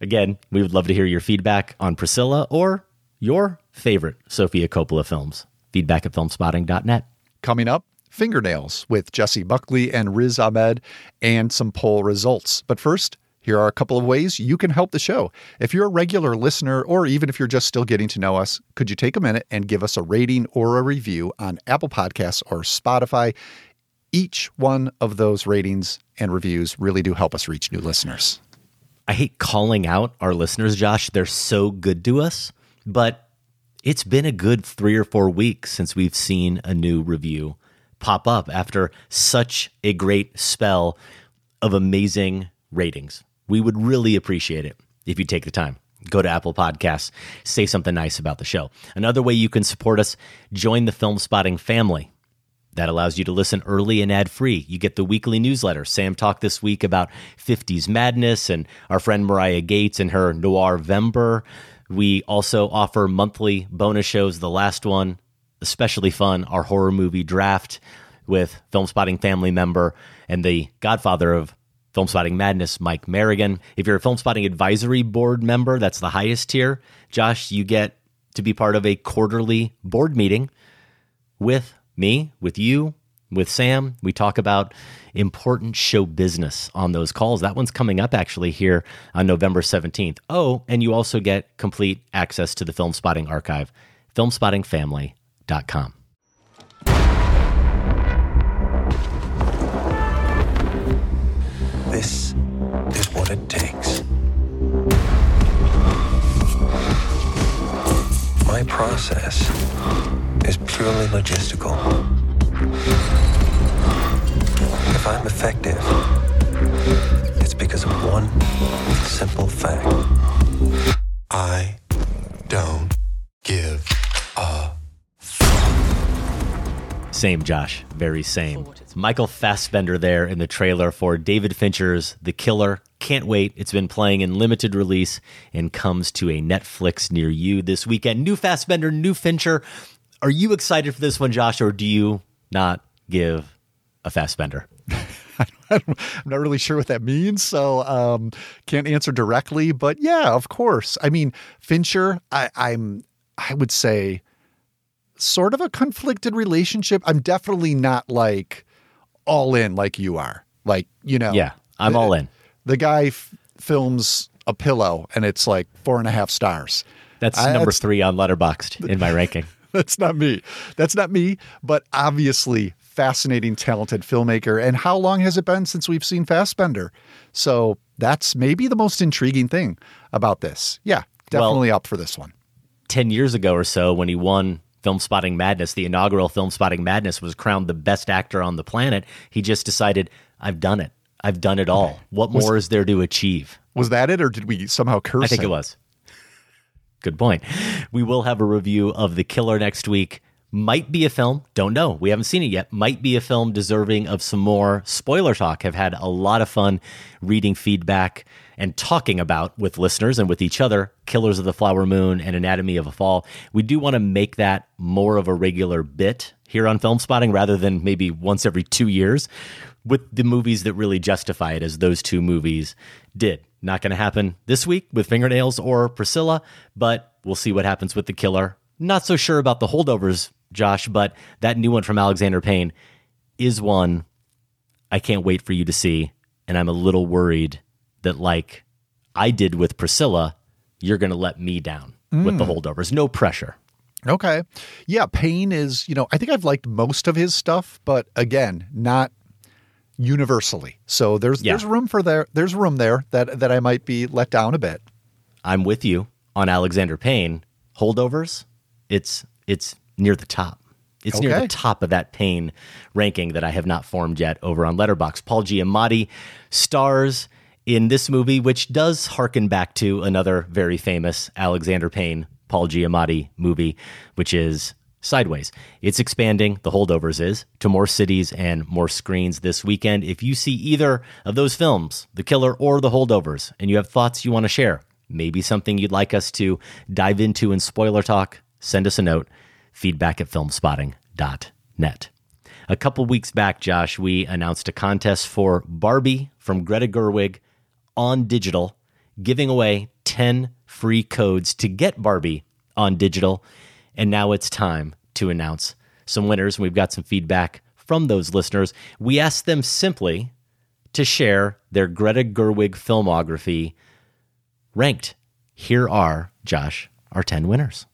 Again, we would love to hear your feedback on Priscilla or your favorite Sofia Coppola films. Feedback at filmspotting.net. Coming up, fingernails with Jessie Buckley and Riz Ahmed, and some poll results. But first, here are a couple of ways you can help the show. If you're a regular listener, or even if you're just still getting to know us, could you take a minute and give us a rating or a review on Apple Podcasts or Spotify? Each one of those ratings and reviews really do help us reach new listeners. I hate calling out our listeners, Josh. They're so good to us, but it's been a good three or four weeks since we've seen a new review pop up after such a great spell of amazing ratings. We would really appreciate it if you take the time. Go to Apple Podcasts, say something nice about the show. Another way you can support us, join the Filmspotting family. That allows you to listen early and ad free. You get the weekly newsletter. Sam talked this week about 50s madness and our friend Mariah Gates and her Noirvember. We also offer monthly bonus shows. The last one, especially fun, our horror movie draft with Filmspotting family member and the godfather of Filmspotting Madness, Mike Merrigan. If you're a Filmspotting Advisory Board member, that's the highest tier. Josh, you get to be part of a quarterly board meeting with me, with you, with Sam. We talk about important show business on those calls. That one's coming up actually here on November 17th. Oh, and you also get complete access to the Filmspotting archive, filmspottingfamily.com. This is what it takes. My process is purely logistical. If I'm effective, it's because of one simple fact. I don't give Same, Josh. Very same. Michael Fassbender there in the trailer for David Fincher's The Killer. Can't wait. It's been playing in limited release and comes to a Netflix near you this weekend. New Fassbender, new Fincher. Are you excited for this one, Josh, or do you not give a Fassbender? I'm not really sure what that means, so um, can't answer directly. But yeah, of course. I mean, Fincher, I, I'm, I would say, sort of a conflicted relationship. I'm definitely not like all in like you are. Like you know, Yeah, I'm the- all in. The guy f- films a pillow, and it's like four and a half stars. That's I- number three on Letterboxd in my ranking. That's not me. That's not me. But obviously, fascinating, talented filmmaker. And how long has it been since we've seen Fassbender? So that's maybe the most intriguing thing about this. Yeah, Well- definitely up for this one. 10 years ago or so when he won Filmspotting Madness, the inaugural Filmspotting Madness, was crowned the best actor on the planet. He just decided, I've done it. I've done it all. What Was- more is there to achieve? Was that it, or did we somehow curse? I think him? it was. Good point. We will have a review of The Killer next week. Might be a film, don't know. We haven't seen it yet. Might be a film deserving of some more spoiler talk. Have had a lot of fun reading feedback and talking about with listeners and with each other Killers of the Flower Moon and Anatomy of a Fall. We do want to make that more of a regular bit here on Filmspotting rather than maybe once every two years with the movies that really justify it as those two movies did. Not going to happen this week with Fingernails or Priscilla, but we'll see what happens with The Killer. Not so sure about the holdovers, Josh, but that new one from Alexander Payne is one I can't wait for you to see. And I'm a little worried that, like I did with Priscilla, you're going to let me down with the Mm. holdovers. No pressure. Okay. Yeah, Payne is, you know, I think I've liked most of his stuff, but again, not universally. So there's Yeah. there's room for there there's room there that that I might be let down a bit. I'm with you on Alexander Payne. Holdovers, it's it's near the top. It's near the top of that Payne ranking that I have not formed yet over on Letterboxd. Paul Giamatti stars in this movie, which does harken back to another very famous Alexander Payne Paul Giamatti movie, which is Sideways. It's expanding, the holdovers is, to more cities and more screens this weekend. If you see either of those films, The Killer or The Holdovers, and you have thoughts you want to share, maybe something you'd like us to dive into in spoiler talk, send us a note, feedback at filmspotting.net. A couple weeks back, Josh, we announced a contest for Barbie from Greta Gerwig on digital, giving away 10 free codes to get Barbie on digital. And now it's time to announce some winners. We've got some feedback from those listeners. We asked them simply to share their Greta Gerwig filmography ranked. Here are, Josh, our 10 winners.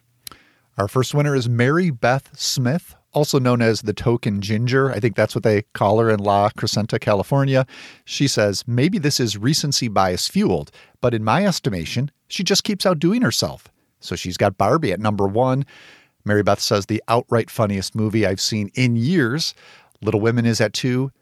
Our first winner is Mary Beth Smith, also known as the Token Ginger. I think that's what they call her in La Crescenta, California. She says, maybe this is recency bias fueled, but in my estimation, she just keeps outdoing herself. So she's got Barbie at number one. Mary Beth says, the outright funniest movie I've seen in years. Little Women is at two.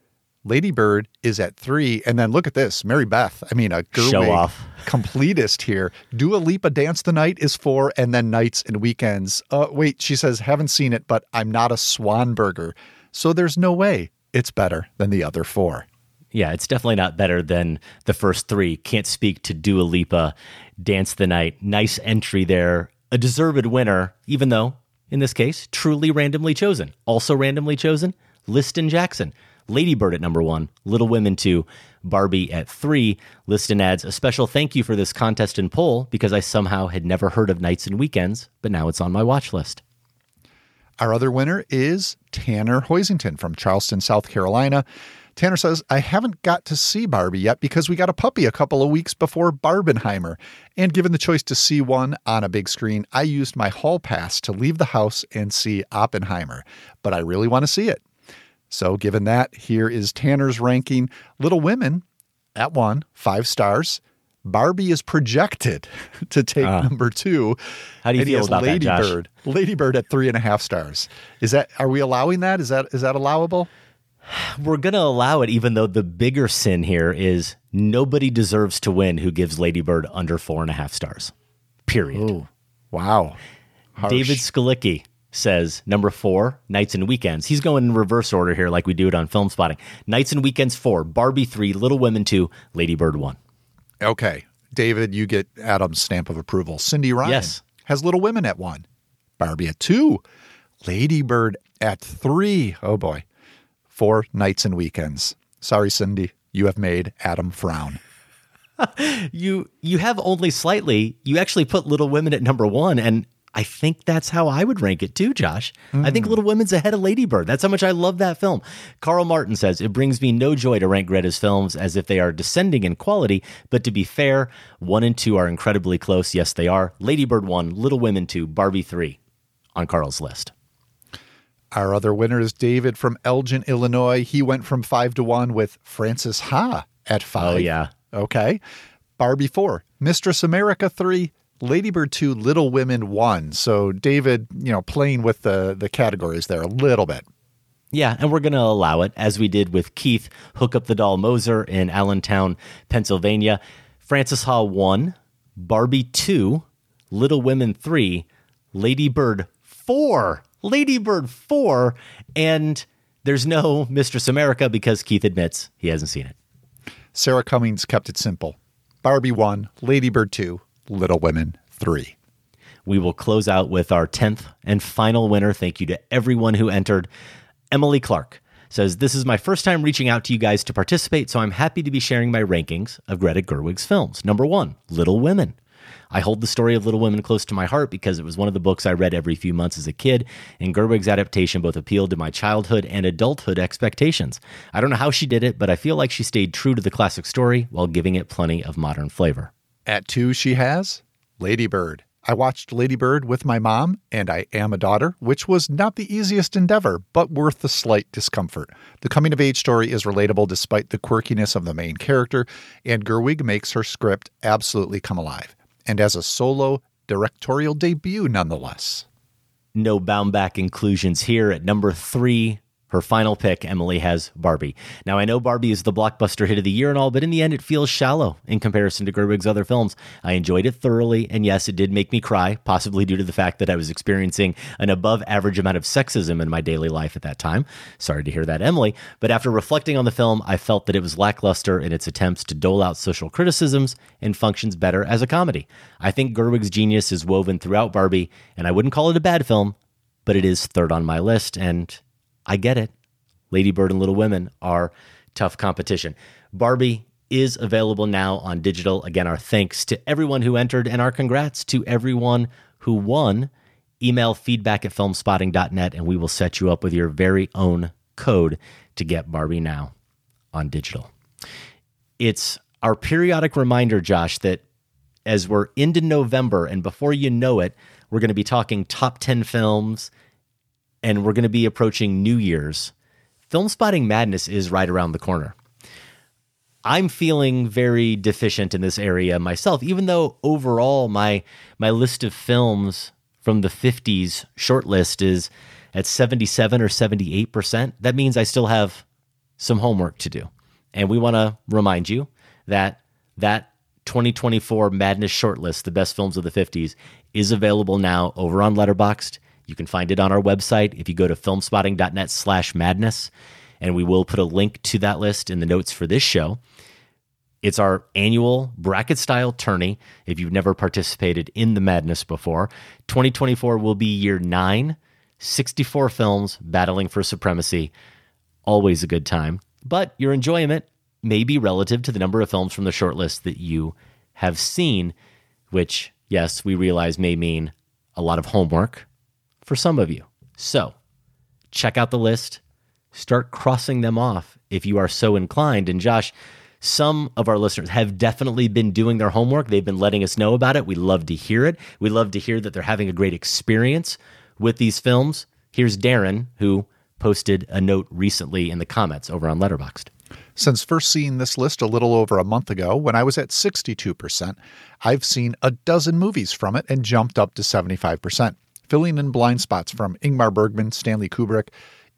Lady Bird is at three. And then look at this Mary Beth. I mean, a Show Gerwig off. completist here. do Dua Lipa Dance the Night is four, and then Nights and Weekends. Uh, wait, she says, haven't seen it, but I'm not a Swanberger. So there's no way it's better than the other four. Yeah, it's definitely not better than the first three. Can't speak to Dua Lipa, Dance the Night. Nice entry there. A deserved winner, even though, in this case, truly randomly chosen. Also randomly chosen, Liston Jackson. Lady Bird at number one, Little Women two, Barbie at three. Liston adds a special thank you for this contest and poll because I somehow had never heard of Nights and Weekends, but now it's on my watch list. Our other winner is Tanner Hoisington from Charleston, South Carolina. Tanner says, I haven't got to see Barbie yet because we got a puppy a couple of weeks before Barbenheimer. And given the choice to see one on a big screen, I used my hall pass to leave the house and see Oppenheimer. But I really want to see it. So, given that, here is Tanner's ranking Little Women at one, five stars. Barbie is projected to take ah. number two. How do you feel about that, Josh? Bird. Lady Bird at three and a half stars. Is that are we allowing that? Is that is that allowable? We're going to allow it, even though the bigger sin here is nobody deserves to win who gives Ladybird under four and a half stars. Period. Wow. Harsh. David Skalicki says number four, Nights and Weekends. He's going in reverse order here, like we do it on Film Spotting. Nights and Weekends four, Barbie three, Little Women two, Ladybird one. Okay. David, you get Adam's stamp of approval. Cindy Ryan Yes. has Little Women at one. Barbie at two. Lady Bird at three. Oh boy. Four nights and weekends. Sorry, Cindy. You have made Adam frown. You you have only slightly. You actually put Little Women at number one, and I think that's how I would rank it too, Josh. I think hmm. Little Women's ahead of Ladybird. That's how much I love that film. Carl Martin says it brings me no joy to rank Greta's films as if they are descending in quality, but to be fair, one and two are incredibly close. Yes, they are. Ladybird one, Little Women two, Barbie three, on Carl's list. Our other winner is David from Elgin, Illinois. He went from five to one with Francis Ha at oh, five. Oh yeah, Okay. Barbie four. Mistress America three. Ladybird 2, Little Women 1. So David, you know, playing with the, the categories there a little bit. Yeah, and we're going to allow it, as we did with Keith, Hook Up the Doll Moser in Allentown, Pennsylvania. Francis Ha 1, Barbie 2, Little Women 3, Lady Bird 4, Lady Bird 4, and there's no Mistress America because Keith admits he hasn't seen it. Sarah Cummings kept it simple Barbie 1, Lady Bird 2, Little Women 3. We will close out with our 10th and final winner. Thank you to everyone who entered. Emily Clark says, This is my first time reaching out to you guys to participate, so I'm happy to be sharing my rankings of Greta Gerwig's films. Number one, Little Women. I hold the story of Little Women close to my heart because it was one of the books I read every few months as a kid, and Gerwig's adaptation both appealed to my childhood and adulthood expectations. I don't know how she did it, but I feel like she stayed true to the classic story while giving it plenty of modern flavor. At two, she has Ladybird. I watched Ladybird with my mom, and I am a daughter, which was not the easiest endeavor, but worth the slight discomfort. The coming of age story is relatable despite the quirkiness of the main character, and Gerwig makes her script absolutely come alive. And as a solo directorial debut, nonetheless. No Baumbach inclusions here at number three. Her final pick, Emily, has Barbie. Now, I know Barbie is the blockbuster hit of the year and all, but in the end, it feels shallow in comparison to Gerwig's other films. I enjoyed it thoroughly, and yes, it did make me cry, possibly due to the fact that I was experiencing an above average amount of sexism in my daily life at that time. Sorry to hear that, Emily. But after reflecting on the film, I felt that it was lackluster in its attempts to dole out social criticisms and functions better as a comedy. I think Gerwig's genius is woven throughout Barbie, and I wouldn't call it a bad film, but it is third on my list, and I get it. Lady Bird and Little Women are tough competition. Barbie is available now on digital. Again, our thanks to everyone who entered and our congrats to everyone who won. Email feedback at filmspotting.net and we will set you up with your very own code to get Barbie now on digital. It's our periodic reminder, Josh, that as we're into November and before you know it, we're going to be talking top 10 films and we're going to be approaching New Year's, Filmspotting Madness is right around the corner. I'm feeling very deficient in this area myself, even though overall my my list of films from the 50s shortlist is at 77 or 78%. That means I still have some homework to do. And we want to remind you that that 2024 Madness shortlist, the best films of the 50s, is available now over on Letterboxd. You can find it on our website if you go to filmspotting.net slash madness. And we will put a link to that list in the notes for this show. It's our annual bracket style tourney. If you've never participated in the madness before, 2024 will be year nine, 64 films battling for supremacy. Always a good time. But your enjoyment may be relative to the number of films from the shortlist that you have seen, which, yes, we realize may mean a lot of homework for some of you. So check out the list, start crossing them off if you are so inclined. And Josh, some of our listeners have definitely been doing their homework. They've been letting us know about it. We love to hear it. We love to hear that they're having a great experience with these films. Here's Darren, who posted a note recently in the comments over on Letterboxd. Since first seeing this list a little over a month ago, when I was at 62%, I've seen a dozen movies from it and jumped up to 75% filling in blind spots from Ingmar Bergman, Stanley Kubrick,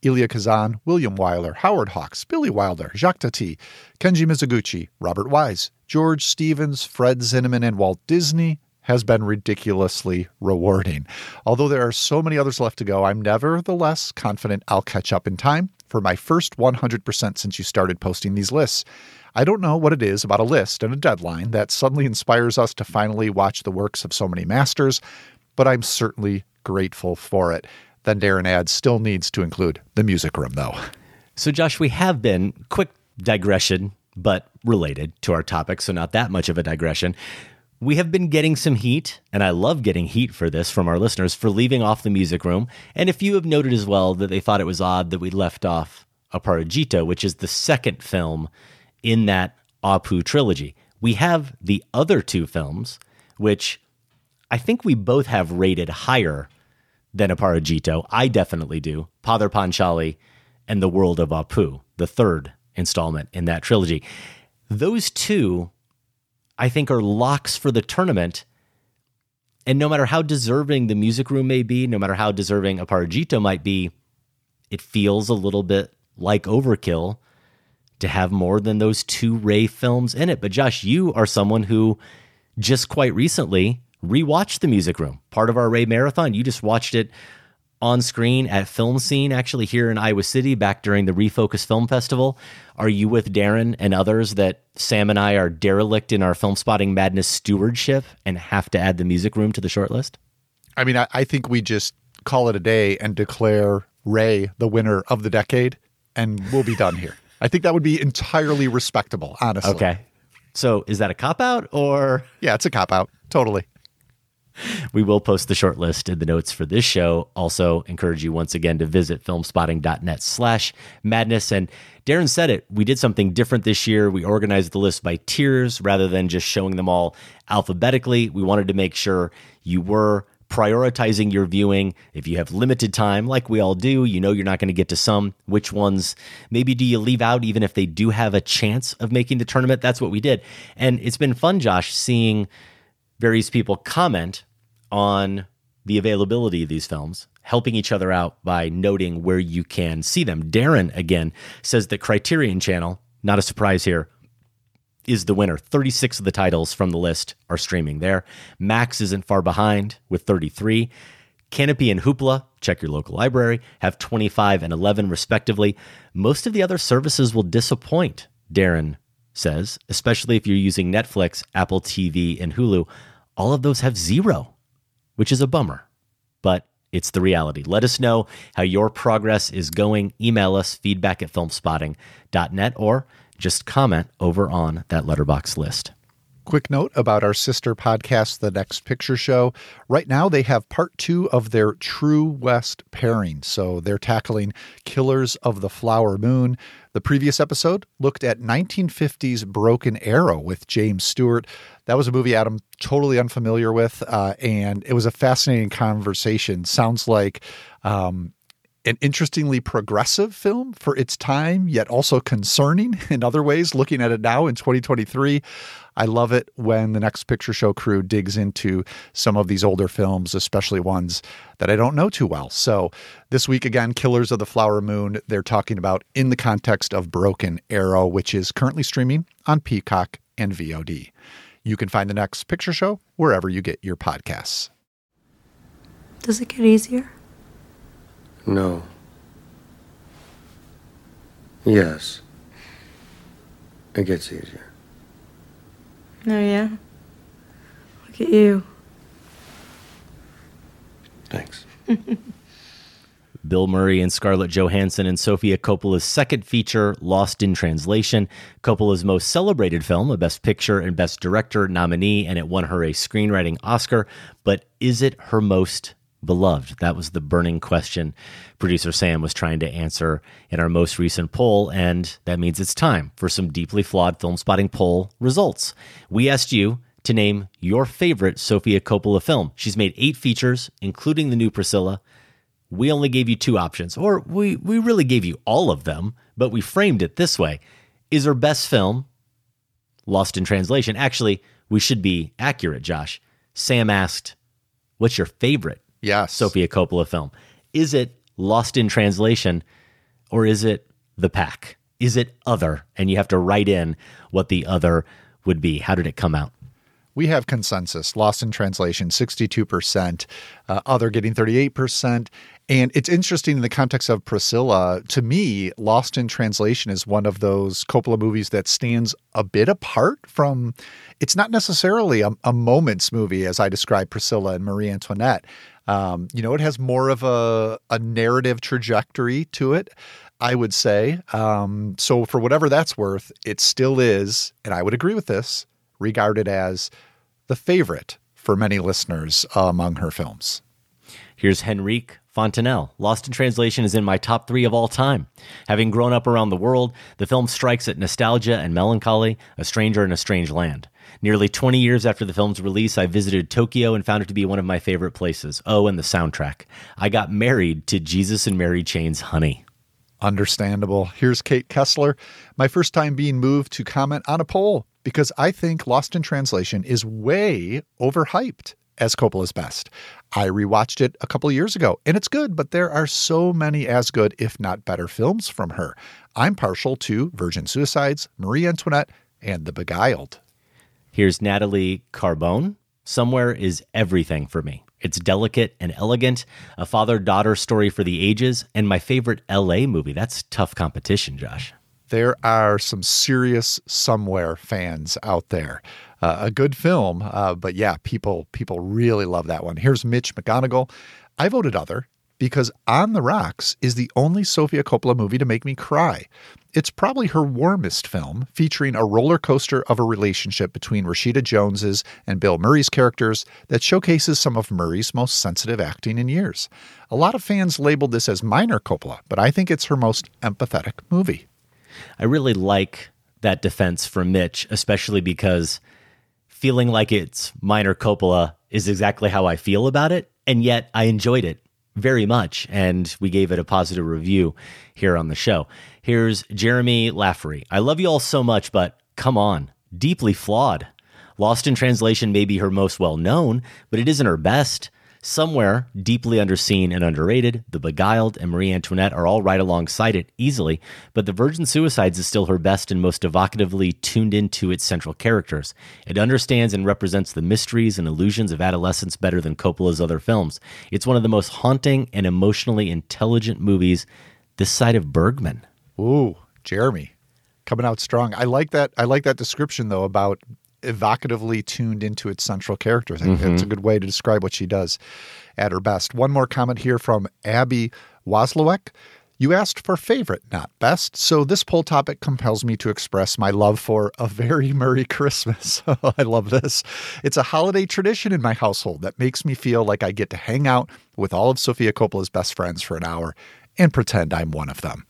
Elia Kazan, William Wyler, Howard Hawks, Billy Wilder, Jacques Tati, Kenji Mizoguchi, Robert Wise, George Stevens, Fred Zinnemann, and Walt Disney has been ridiculously rewarding. Although there are so many others left to go, I'm nevertheless confident I'll catch up in time for my first 100% since you started posting these lists. I don't know what it is about a list and a deadline that suddenly inspires us to finally watch the works of so many masters, but I'm certainly grateful for it. Then Darren adds, still needs to include the music room, though. So, Josh, we have been, quick digression, but related to our topic, so not that much of a digression. We have been getting some heat, and I love getting heat for this from our listeners for leaving off the music room. And if you have noted as well that they thought it was odd that we left off Aparajito, which is the second film in that Apu trilogy. We have the other two films, which I think we both have rated higher than Aparajito. I definitely do. Pather Panchali and The World of Apu, the third installment in that trilogy. Those two, I think, are locks for the tournament. And no matter how deserving the music room may be, no matter how deserving Aparajito might be, it feels a little bit like overkill to have more than those two Ray films in it. But Josh, you are someone who just quite recently rewatched the music room, part of our Ray marathon. You just watched it on screen at FilmScene, actually here in Iowa City, back during the Refocus Film Festival. Are you with Darren and others that Sam and I are derelict in our Filmspotting madness stewardship and have to add the music room to the short list? I mean, I, I think we just call it a day and declare Ray the winner of the decade, and we'll be done here. I think that would be entirely respectable, honestly. Okay. So is that a cop out or? Yeah, it's a cop out. Totally. We will post the short list in the notes for this show. Also, encourage you once again to visit filmspotting.net slash madness. And Darren said it. We did something different this year. We organized the list by tiers rather than just showing them all alphabetically. We wanted to make sure you were prioritizing your viewing. If you have limited time, like we all do, you know you're not going to get to some. Which ones maybe do you leave out, even if they do have a chance of making the tournament? That's what we did. And it's been fun, Josh, seeing various people comment on the availability of these films, helping each other out by noting where you can see them. Darren, again, says that Criterion Channel, not a surprise here, is the winner. 36 of the titles from the list are streaming there. Max isn't far behind with 33. Kanopy and Hoopla, check your local library, have 25 and 11 respectively. Most of the other services will disappoint, Darren says, especially if you're using Netflix, Apple TV, and Hulu. All of those have zero, which is a bummer, but it's the reality. Let us know how your progress is going. Email us feedback at filmspotting.net or just comment over on that Letterboxd list. Quick note about our sister podcast, The Next Picture Show. Right now, they have part two of their True West pairing. So they're tackling Killers of the Flower Moon. The previous episode looked at 1950s Broken Arrow with James Stewart. That was a movie Adam totally unfamiliar with, uh, and it was a fascinating conversation. Sounds like um, an interestingly progressive film for its time, yet also concerning in other ways. Looking at it now in 2023, I love it when the Next Picture Show crew digs into some of these older films, especially ones that I don't know too well. So this week, again, Killers of the Flower Moon, they're talking about in the context of Broken Arrow, which is currently streaming on Peacock and VOD. You can find the Next Picture Show wherever you get your podcasts. Does it get easier? No. Yes. It gets easier. Oh, yeah? Look at you. Thanks. Bill Murray and Scarlett Johansson and Sofia Coppola's second feature, Lost in Translation, Coppola's most celebrated film, a Best Picture and Best Director nominee, and it won her a screenwriting Oscar. But is it her most beloved? That was the burning question producer Sam was trying to answer in our most recent poll, and that means it's time for some deeply flawed Filmspotting poll results. We asked you to name your favorite Sofia Coppola film. She's made eight features, including the new Priscilla. We only gave you two options, or we, we really gave you all of them, but we framed it this way. Is her best film Lost in Translation? Actually, we should be accurate, Josh. Sam asked, What's your favorite Yes. Sofia Coppola film? Is it Lost in Translation or is it The Pack? Is it other? And you have to write in what the other would be. How did it come out? We have consensus. Lost in translation, 62%, uh, other getting 38%. And it's interesting in the context of Priscilla. To me, Lost in Translation is one of those Coppola movies that stands a bit apart from, it's not necessarily a, a moments movie as I describe Priscilla and Marie Antoinette. Um, you know, it has more of a, a narrative trajectory to it. I would say. Um, so, for whatever that's worth, it still is, and I would agree with this, regarded as the favorite for many listeners uh, among her films. Here's Henrique Fontanelle. Lost in Translation is in my top three of all time. Having grown up around the world, the film strikes at nostalgia and melancholy, a stranger in a strange land. Nearly 20 years after the film's release, I visited Tokyo and found it to be one of my favorite places. Oh, and the soundtrack. I got married to Jesus and Mary Chain's Honey. Understandable. Here's Kate Kessler. My first time being moved to comment on a poll because I think Lost in Translation is way overhyped as Coppola's best. I rewatched it a couple years ago, and it's good, but there are so many as good, if not better, films from her. I'm partial to Virgin Suicides, Marie Antoinette, and The Beguiled. Here's Natalie Carbone. Somewhere is everything for me. It's delicate and elegant, a father daughter story for the ages, and my favorite LA movie. That's tough competition, Josh. There are some serious somewhere fans out there. Uh, a good film, uh, but yeah, people people really love that one. Here's Mitch McGonigal. I voted other because On the Rocks is the only Sofia Coppola movie to make me cry. It's probably her warmest film, featuring a roller coaster of a relationship between Rashida Jones's and Bill Murray's characters that showcases some of Murray's most sensitive acting in years. A lot of fans labeled this as minor Coppola, but I think it's her most empathetic movie. I really like that defense from Mitch, especially because feeling like it's minor Coppola is exactly how I feel about it. And yet I enjoyed it very much. And we gave it a positive review here on the show. Here's Jeremy Laffery. I love you all so much, but come on, deeply flawed. Lost in Translation may be her most well known, but it isn't her best. Somewhere, deeply underseen and underrated, The Beguiled and Marie Antoinette are all right alongside it easily, but The Virgin Suicides is still her best and most evocatively tuned into its central characters. It understands and represents the mysteries and illusions of adolescence better than Coppola's other films. It's one of the most haunting and emotionally intelligent movies this side of Bergman. Ooh, Jeremy, coming out strong. I like that. I like that description though about evocatively tuned into its central character. I think Mhm. that's a good way to describe what she does at her best. One more comment here from Abby Waslowek. You asked for favorite, not best. So this poll topic compels me to express my love for A Very Merry Christmas. I love this. It's a holiday tradition in my household that makes me feel like I get to hang out with all of Sofia Coppola's best friends for an hour and pretend I'm one of them.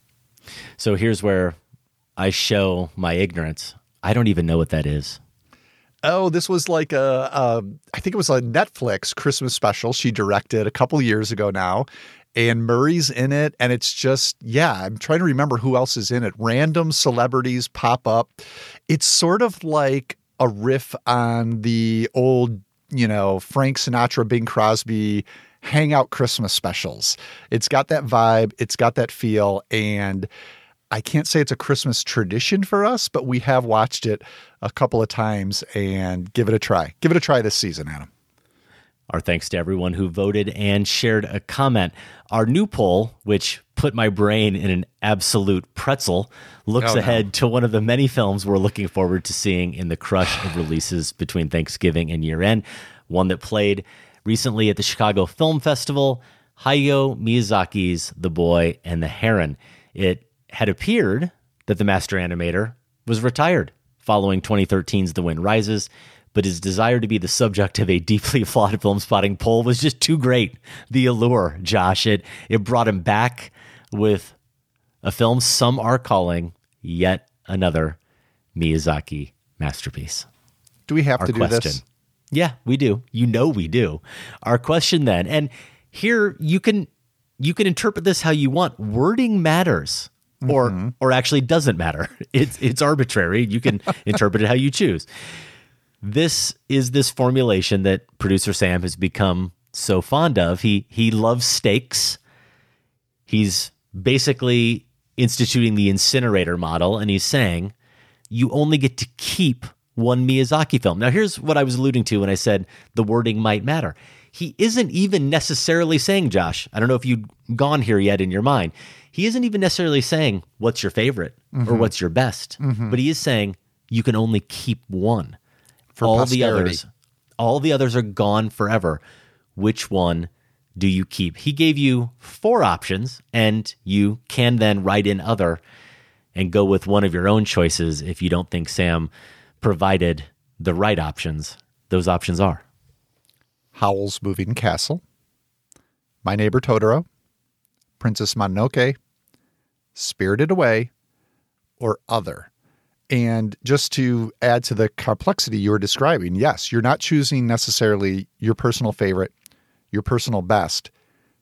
So here's where I show my ignorance. I don't even know what that is. Oh, this was like a, a I think it was a Netflix Christmas special she directed a couple years ago now. And Murray's in it. And it's just, yeah, I'm trying to remember who else is in it. Random celebrities pop up. It's sort of like a riff on the old, you know, Frank Sinatra, Bing Crosby hangout Christmas specials. It's got that vibe, it's got that feel. And I can't say it's a Christmas tradition for us, but we have watched it a couple of times and give it a try. Give it a try this season, Adam. Our thanks to everyone who voted and shared a comment. Our new poll, which put my brain in an absolute pretzel, looks Oh, no. ahead to one of the many films we're looking forward to seeing in the crush of releases between Thanksgiving and year end. One that played recently at the Chicago Film Festival, Hayao Miyazaki's The Boy and the Heron. It had appeared that the master animator was retired following 2013's The Wind Rises, but his desire to be the subject of a deeply flawed Filmspotting poll was just too great. The allure, Josh, it it brought him back with a film some are calling yet another Miyazaki masterpiece. Do we have Our to do question. this? Yeah, we do. You know we do. Our question then, and here you can you can interpret this how you want. Wording matters. Or Mm-hmm. or actually doesn't matter. It's it's arbitrary. You can interpret it how you choose. This is this formulation that producer Sam has become so fond of. He he loves stakes. He's basically instituting the incinerator model and he's saying you only get to keep one Miyazaki film. Now, here's what I was alluding to when I said the wording might matter. He isn't even necessarily saying, Josh, I don't know if you've gone here yet in your mind. He isn't even necessarily saying, what's your favorite or Mhm. what's your best, Mhm. but he is saying you can only keep one. For all posterity. the others, all the others are gone forever. Which one do you keep? He gave you four options, and you can then write in other and go with one of your own choices if you don't think Sam provided the right options. Those options are Howl's Moving Castle, My Neighbor Totoro, Princess Mononoke, Spirited Away, or Other. And just to add to the complexity you were describing, yes, you're not choosing necessarily your personal favorite, your personal best.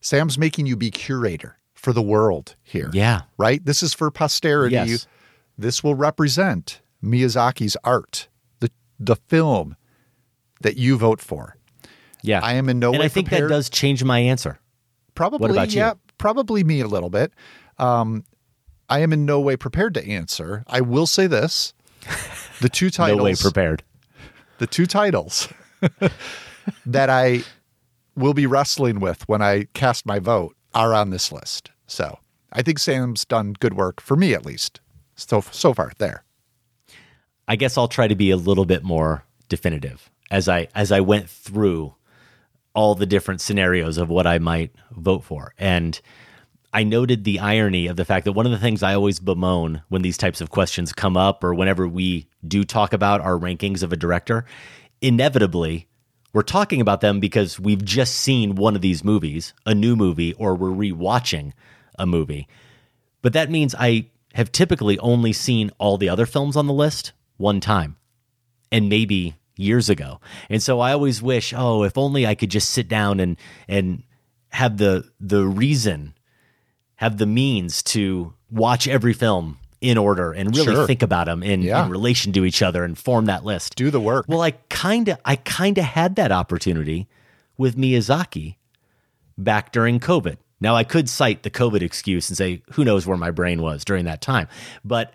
Sam's making you be curator for the world here. Yeah. Right? This is for posterity. Yes. This will represent Miyazaki's art, the the film that you vote for. Yeah. I am in no and way I think prepared. that does change my answer. Probably, What about you? Probably me a little bit. Um, I am in no way prepared to answer. I will say this: the two titles, No way prepared. the two titles that I will be wrestling with when I cast my vote are on this list. So I think Sam's done good work for me, at least so so far. There, I guess I'll try to be a little bit more definitive as I as I went through all the different scenarios of what I might vote for. And I noted the irony of the fact that one of the things I always bemoan when these types of questions come up or whenever we do talk about our rankings of a director, inevitably we're talking about them because we've just seen one of these movies, a new movie, or we're rewatching a movie. But that means I have typically only seen all the other films on the list one time and maybe years ago. And so I always wish, oh, if only I could just sit down and and have the the reason, have the means to watch every film in order and really Sure. think about them in, Yeah. in relation to each other and form that list. do the work. Well, I kind of I kind of had that opportunity with Miyazaki back during COVID. Now I could cite the COVID excuse and say who knows where my brain was during that time. But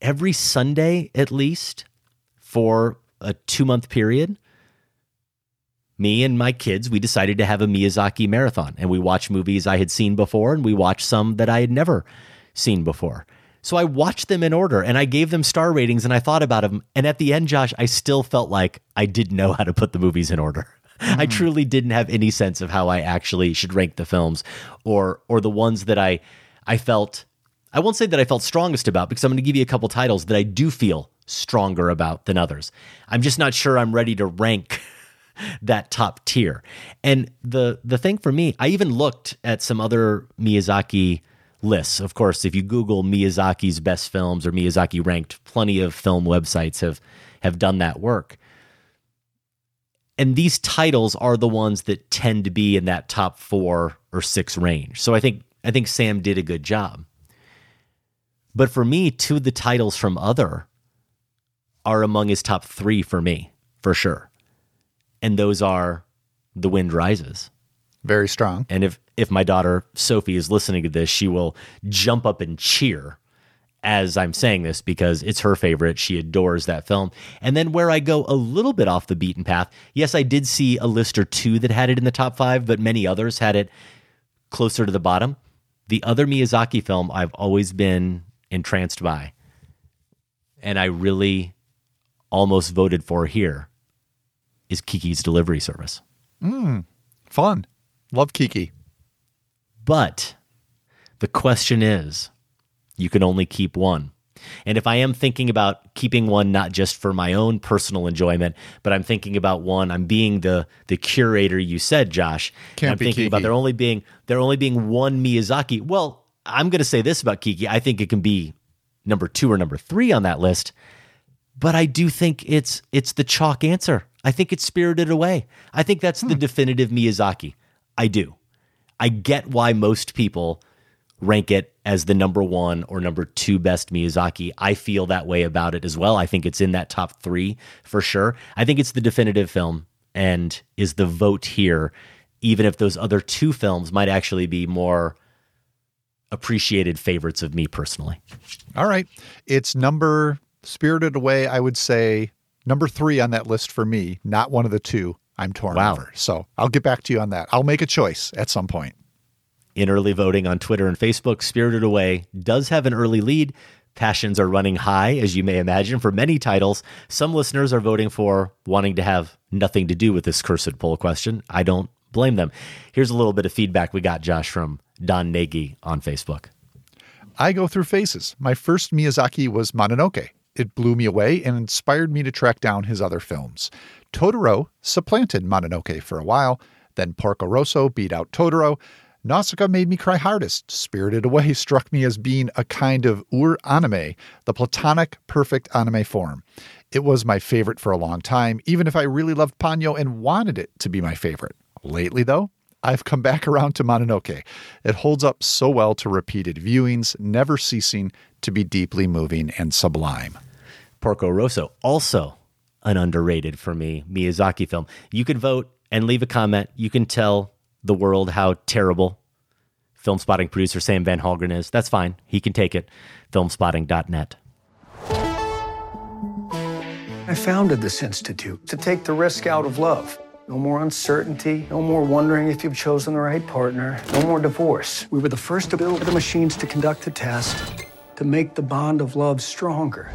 every Sunday at least for a 2-month period me and my kids we decided to have a Miyazaki marathon and we watched movies I had seen before and we watched some that I had never seen before. So I watched them in order and I gave them star ratings and I thought about them. And at the end, Josh, I still felt like I didn't know how to put the movies in order. I hmm. truly didn't have any sense of how I actually should rank the films or or the ones that I I felt I won't say that I felt strongest about because I'm going to give you a couple titles that I do feel stronger about than others. I'm just not sure I'm ready to rank that top tier. And the the thing for me, I even looked at some other Miyazaki lists. Of course, if you Google Miyazaki's best films or Miyazaki ranked, plenty of film websites have have done that work. And these titles are the ones that tend to be in that top four or six range. So I think I think Sam did a good job. But for me, two of the titles from other are among his top three for me, for sure and those are The Wind Rises. Very strong. And if if my daughter Sophie is listening to this, she will jump up and cheer as I'm saying this because it's her favorite. She adores that film. And then where I go a little bit off the beaten path, yes, I did see a list or two that had it in the top 5, but many others had it closer to the bottom. The other Miyazaki film I've always been entranced by and I really almost voted for here is Kiki's Delivery Service. Mm, fun. Love Kiki. But the question is you can only keep one. And if I am thinking about keeping one not just for my own personal enjoyment, but I'm thinking about one, I'm being the the curator you said, Josh. Can't I'm be thinking about Kiki. there only being there only being one Miyazaki. Well, I'm going to say this about Kiki. I think it can be number 2 or number 3 on that list. But I do think it's it's the chalk answer. I think it's Spirited Away. I think that's the hmm. definitive Miyazaki. I do. I get why most people rank it as the number one or number two best Miyazaki. I feel that way about it as well. I think it's in that top three for sure. I think it's the definitive film and is the vote here, even if those other two films might actually be more appreciated favorites of me personally. All right. It's number Spirited Away, I would say number three on that list for me, not one of the two I'm torn Wow. over. So I'll get back to you on that. I'll make a choice at some point. in early voting on Twitter and Facebook. Spirited Away does have an early lead. Passions are running high, as you may imagine, for many titles. Some listeners are voting for wanting to have nothing to do with this cursed poll question. I don't blame them. Here's a little bit of feedback we got, Josh, from Don Nagy on Facebook. I go through phases. My first Miyazaki was Mononoke. It blew me away and inspired me to track down his other films. Totoro supplanted Mononoke for a while, then Porco Rosso beat out Totoro. Nausicaa made me cry hardest. Spirited Away struck me as being a kind of ur anime, the platonic perfect anime form. It was my favorite for a long time, even if I really loved Ponyo and wanted it to be my favorite. Lately, though, I've come back around to Mononoke. It holds up so well to repeated viewings, never ceasing to be deeply moving and sublime. Porco Rosso, also an underrated for me Miyazaki film. You can vote and leave a comment. You can tell the world how terrible Filmspotting producer Sam Van Hallgren is. That's fine. He can take it. Filmspotting.net. I founded this institute to take the risk out of love. No more uncertainty, no more wondering if you've chosen the right partner, no more divorce. We were the first to build the machines to conduct the test to make the bond of love stronger.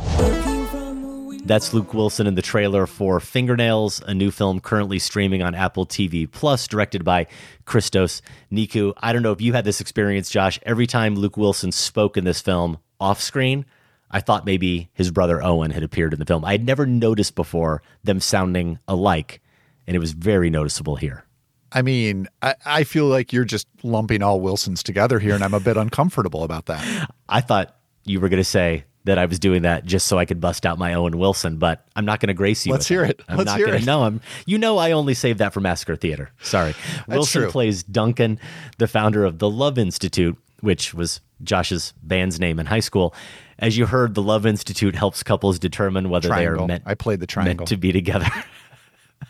That's Luke Wilson in the trailer for Fingernails, a new film currently streaming on Apple TV Plus, directed by Christos Nikou. I don't know if you had this experience, Josh. Every time Luke Wilson spoke in this film off screen, I thought maybe his brother Owen had appeared in the film. I had never noticed before them sounding alike, and it was very noticeable here. I mean, I, I feel like you're just lumping all Wilsons together here, and I'm a bit uncomfortable about that. I thought you were going to say that I was doing that just so I could bust out my Owen Wilson, but I'm not going to grace you. Let's with hear that. it. I'm Let's not hear going it. to know him. You know, I only saved that for Massacre Theater. Sorry. Wilson plays Duncan, the founder of the Love Institute, which was Josh's band's name in high school. As you heard, the Love Institute helps couples determine whether they are meant. I played the triangle. meant to be together.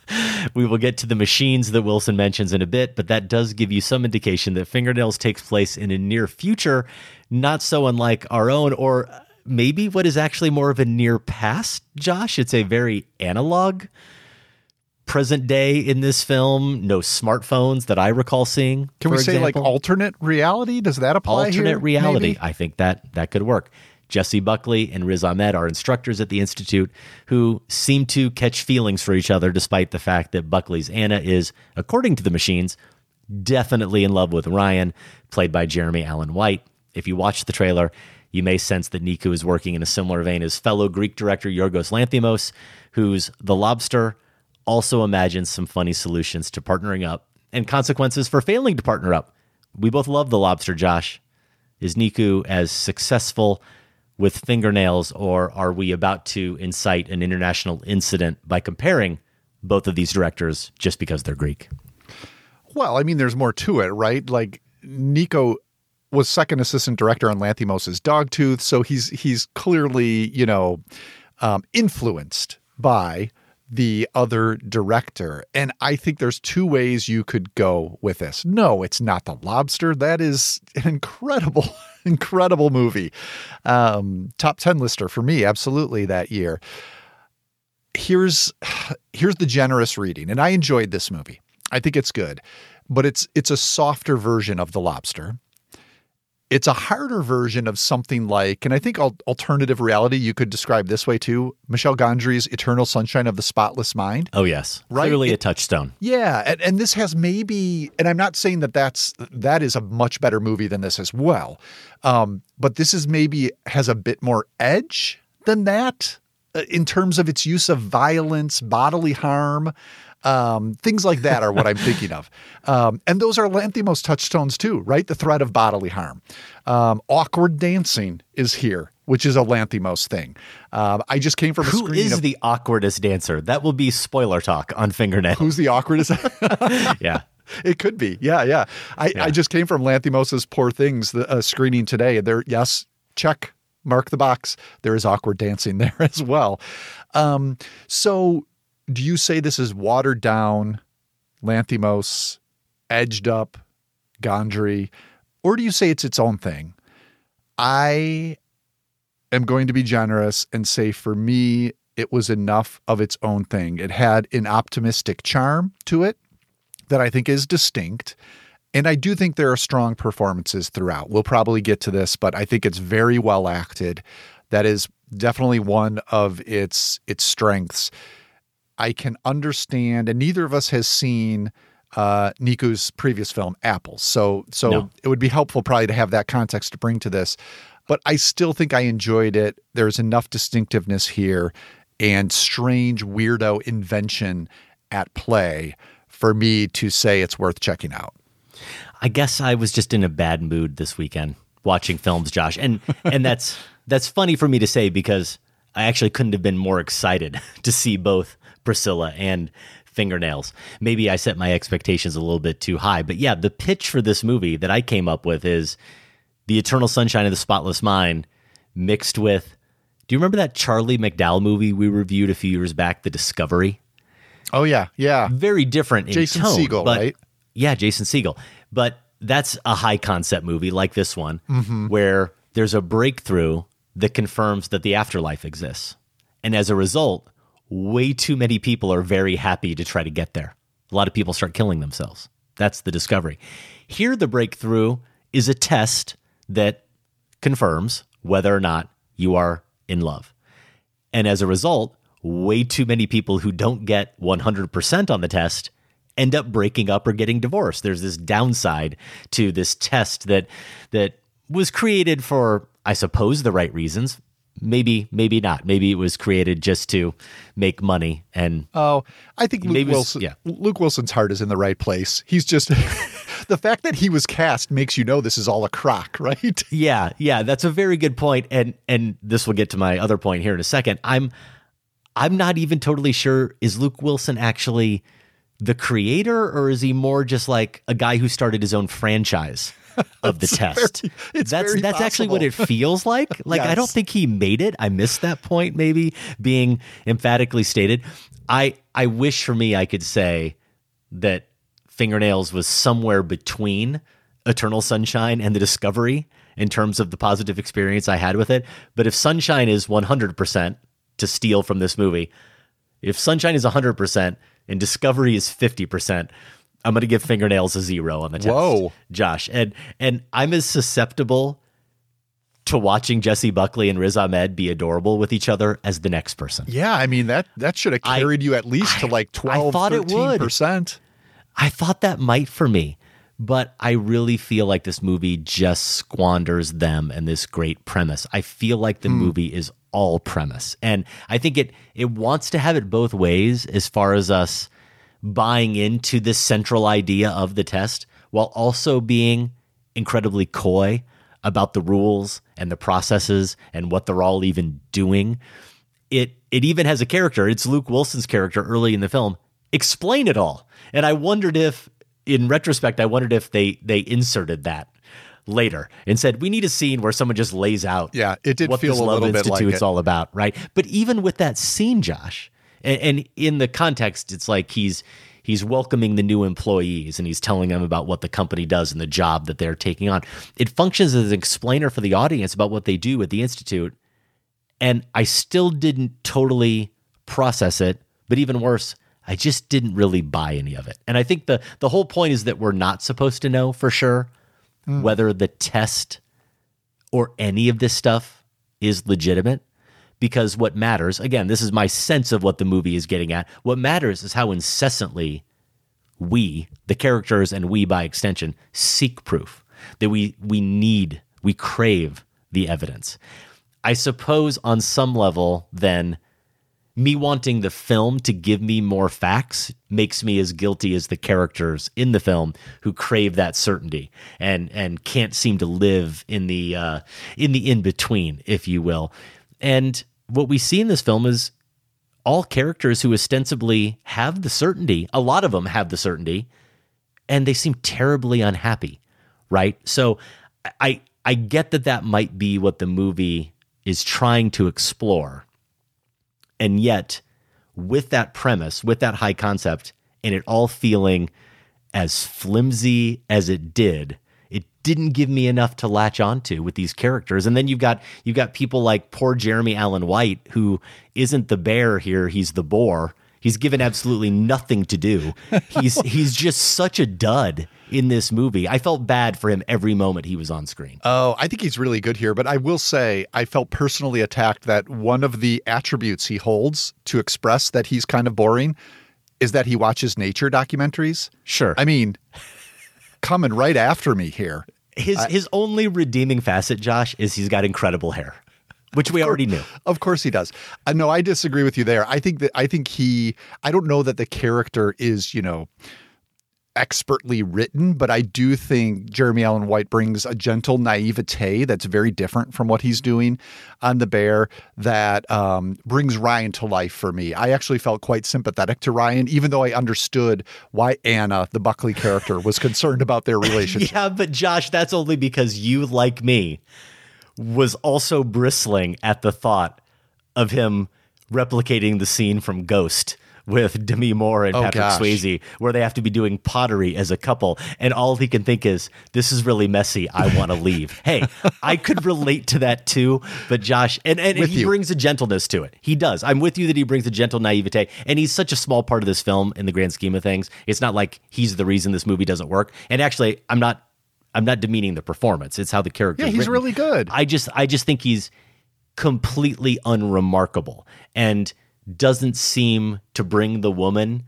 we will get to the machines that Wilson mentions in a bit, but that does give you some indication that Fingernails takes place in a near future, not so unlike our own, or maybe what is actually more of a near past, Josh. It's a very analog present day in this film. No smartphones that I recall seeing. Can we say like alternate reality? Does that apply alternate here, reality? maybe? I think that that could work. Jessie Buckley and Riz Ahmed are instructors at the Institute who seem to catch feelings for each other, despite the fact that Buckley's Anna is, according to the machines, definitely in love with Ryan, played by Jeremy Allen White. If you watch the trailer, you may sense that Nikou is working in a similar vein as fellow Greek director Yorgos Lanthimos, whose The Lobster also imagines some funny solutions to partnering up and consequences for failing to partner up. We both love The Lobster, Josh. Is Nikou as successful with fingernails, or are we about to incite an international incident by comparing both of these directors just because they're Greek? Well, I mean, there's more to it, right? Like Nikou was second assistant director on Lanthimos's Dogtooth, so he's he's clearly you know um, influenced by the other director, and I think there's two ways you could go with this. No, it's not the Lobster. That is an incredible, incredible movie, um, top ten lister for me, absolutely that year. Here's here's the generous reading, and I enjoyed this movie. I think it's good, but it's it's a softer version of The Lobster. It's a harder version of something like, and I think alternative reality you could describe this way too. Michel Gondry's Eternal Sunshine of the Spotless Mind. Oh yes, Right? clearly a touchstone. Yeah, and, and this has maybe, and I'm not saying that that's that is a much better movie than this as well, um, but this is maybe has a bit more edge than that uh, in terms of its use of violence, bodily harm, um, things like that are what I'm thinking of, um, and those are Lanthimos touchstones too, right? The threat of bodily harm, um, awkward dancing is here. Which is a Lanthimos thing. Um, I just came from a Who is of the awkwardest dancer? That will be spoiler talk on fingernail. who's the awkwardest. yeah. It could be. Yeah, yeah. I, I just came from Lanthimos's Poor Things the uh, screening today. There, yes, check, mark the box. There is awkward dancing there as well. Um, so, do you say this is watered down, Lanthimos, edged up, Gondry, or do you say it's its own thing? I am going to be generous and say for me, it was enough of its own thing. It had an optimistic charm to it that I think is distinct. And I do think there are strong performances throughout. We'll probably get to this, but I think it's very well acted. That is definitely one of its its strengths. I can understand, and neither of us has seen uh, Nikou's previous film, Apples. So, so No. it would be helpful probably to have that context to bring to this. But I still think I enjoyed it. There's enough distinctiveness here and strange weirdo invention at play for me to say it's worth checking out. I guess I was just in a bad mood this weekend watching films, Josh. And and that's that's funny for me to say because I actually couldn't have been more excited to see both Priscilla and Fingernails. Maybe I set my expectations a little bit too high, but yeah, the pitch for this movie that I came up with is The Eternal Sunshine of the Spotless Mind mixed with Do you remember that Charlie McDowell movie we reviewed a few years back, The Discovery? Oh yeah, yeah. Very different in Jason tone, Segel, but- right? Yeah, Jason Segel. But that's a high concept movie like this one, Mhm. where there's a breakthrough that confirms that the afterlife exists. And as a result, way too many people are very happy to try to get there. A lot of people start killing themselves. That's the discovery. Here, the breakthrough is a test that confirms whether or not you are in love. And as a result, way too many people who don't get 100% on the test end up breaking up or getting divorced. There's this downside to this test that that was created for I suppose the right reasons. Maybe maybe not. Maybe it was created just to make money and Oh, I think Luke Wilson. yeah. Luke Wilson's heart is in the right place. He's just the fact that he was cast makes you know this is all a crock, right? Yeah, yeah, that's a very good point, and and this will get to my other point here in a second. I'm I'm not even totally sure is Luke Wilson actually the creator, or is he more just like a guy who started his own franchise of the test? very- that's that's actually what it feels like. Like I don't think he made it. I missed that point. Maybe being emphatically stated. I I wish for me I could say that fingernails was somewhere between Eternal Sunshine and the Discovery in terms of the positive experience I had with it. But if Sunshine is 100% to steal from this movie, if Sunshine is 100% and Discovery is 50%, I'm going to give fingernails a zero on the test. Whoa. Josh. And and I'm as susceptible to watching Jessie Buckley and Riz Ahmed be adorable with each other as the next person. Yeah, I mean that that should have I- carried you at least to like 12 thought it would. percent. I thought that might for me, but I really feel like this movie just squanders them and this great premise. I feel like the hmm. movie is all premise. And I think it it wants to have it both ways as far as us buying into this central idea of the test while also being incredibly coy about the rules and the processes and what they're all even doing. It it even has a character. It's Luke Wilson's character early in the film. Explain it all. And I wondered if in retrospect I wondered if they they inserted that later and said we need a scene where someone just lays out Yeah, it did what feel this a love little bit like it. all about, right? But even with that scene, Josh, and, and in the context, it's like he's he's welcoming the new employees and he's telling them about what the company does and the job that they're taking on. It functions as an explainer for the audience about what they do at the institute, and I still didn't totally process it. But even worse, I just didn't really buy any of it. And I think the the whole point is that we're not supposed to know for sure hmm. whether the test or any of this stuff is legitimate because what matters again this is my sense of what the movie is getting at what matters is how incessantly we the characters and we by extension seek proof that we we need we crave the evidence i suppose on some level then me wanting the film to give me more facts makes me as guilty as the characters in the film who crave that certainty and and can't seem to live in the uh, in the in between, if you will. And what we see in this film is all characters who ostensibly have the certainty. A lot of them have the certainty, and they seem terribly unhappy, right? So I I get that that might be what the movie is trying to explore. And yet, with that premise, with that high concept, and it all feeling as flimsy as it did, didn't give me enough to latch onto with these characters. And then you've got you've got people like poor Jeremy Allen White, who isn't the bear here, he's the boar. He's given absolutely nothing to do. He's he's just such a dud in this movie. I felt bad for him every moment he was on screen. Oh, I think he's really good here, but I will say I felt personally attacked that one of the attributes he holds to express that he's kind of boring is that he watches nature documentaries. Sure. I mean, coming right after me here. His his only redeeming facet, Josh, is he's got incredible hair, which we already knew. Of course he does. Uh, no, I disagree with you there. I think that I think he I don't know that the character is, you know, expertly written, but I do think Jeremy Allen White brings a gentle naivete that's very different from what he's doing on The Bear that um, brings Ryan to life for me. I actually felt quite sympathetic to Ryan, even though I understood why Anna, the Buckley character, was concerned about their relationship. Yeah, but Josh, that's only because you, like me, was also bristling at the thought of him replicating the scene from Ghost with Demi Moore and Oh, Patrick gosh. Swayze, where they have to be doing pottery as a couple, and all he can think is, "This is really messy. I want to leave." hey, I could relate to that too, but Josh, and and, and he you. brings a gentleness to it. He does. I'm with you that he brings a gentle naivete, and he's such a small part of this film in the grand scheme of things. It's not like he's the reason this movie doesn't work. And actually, I'm not. I'm not demeaning the performance. It's how the character. Yeah, he's written. really good. I just I just think he's completely unremarkable and doesn't seem to bring the woman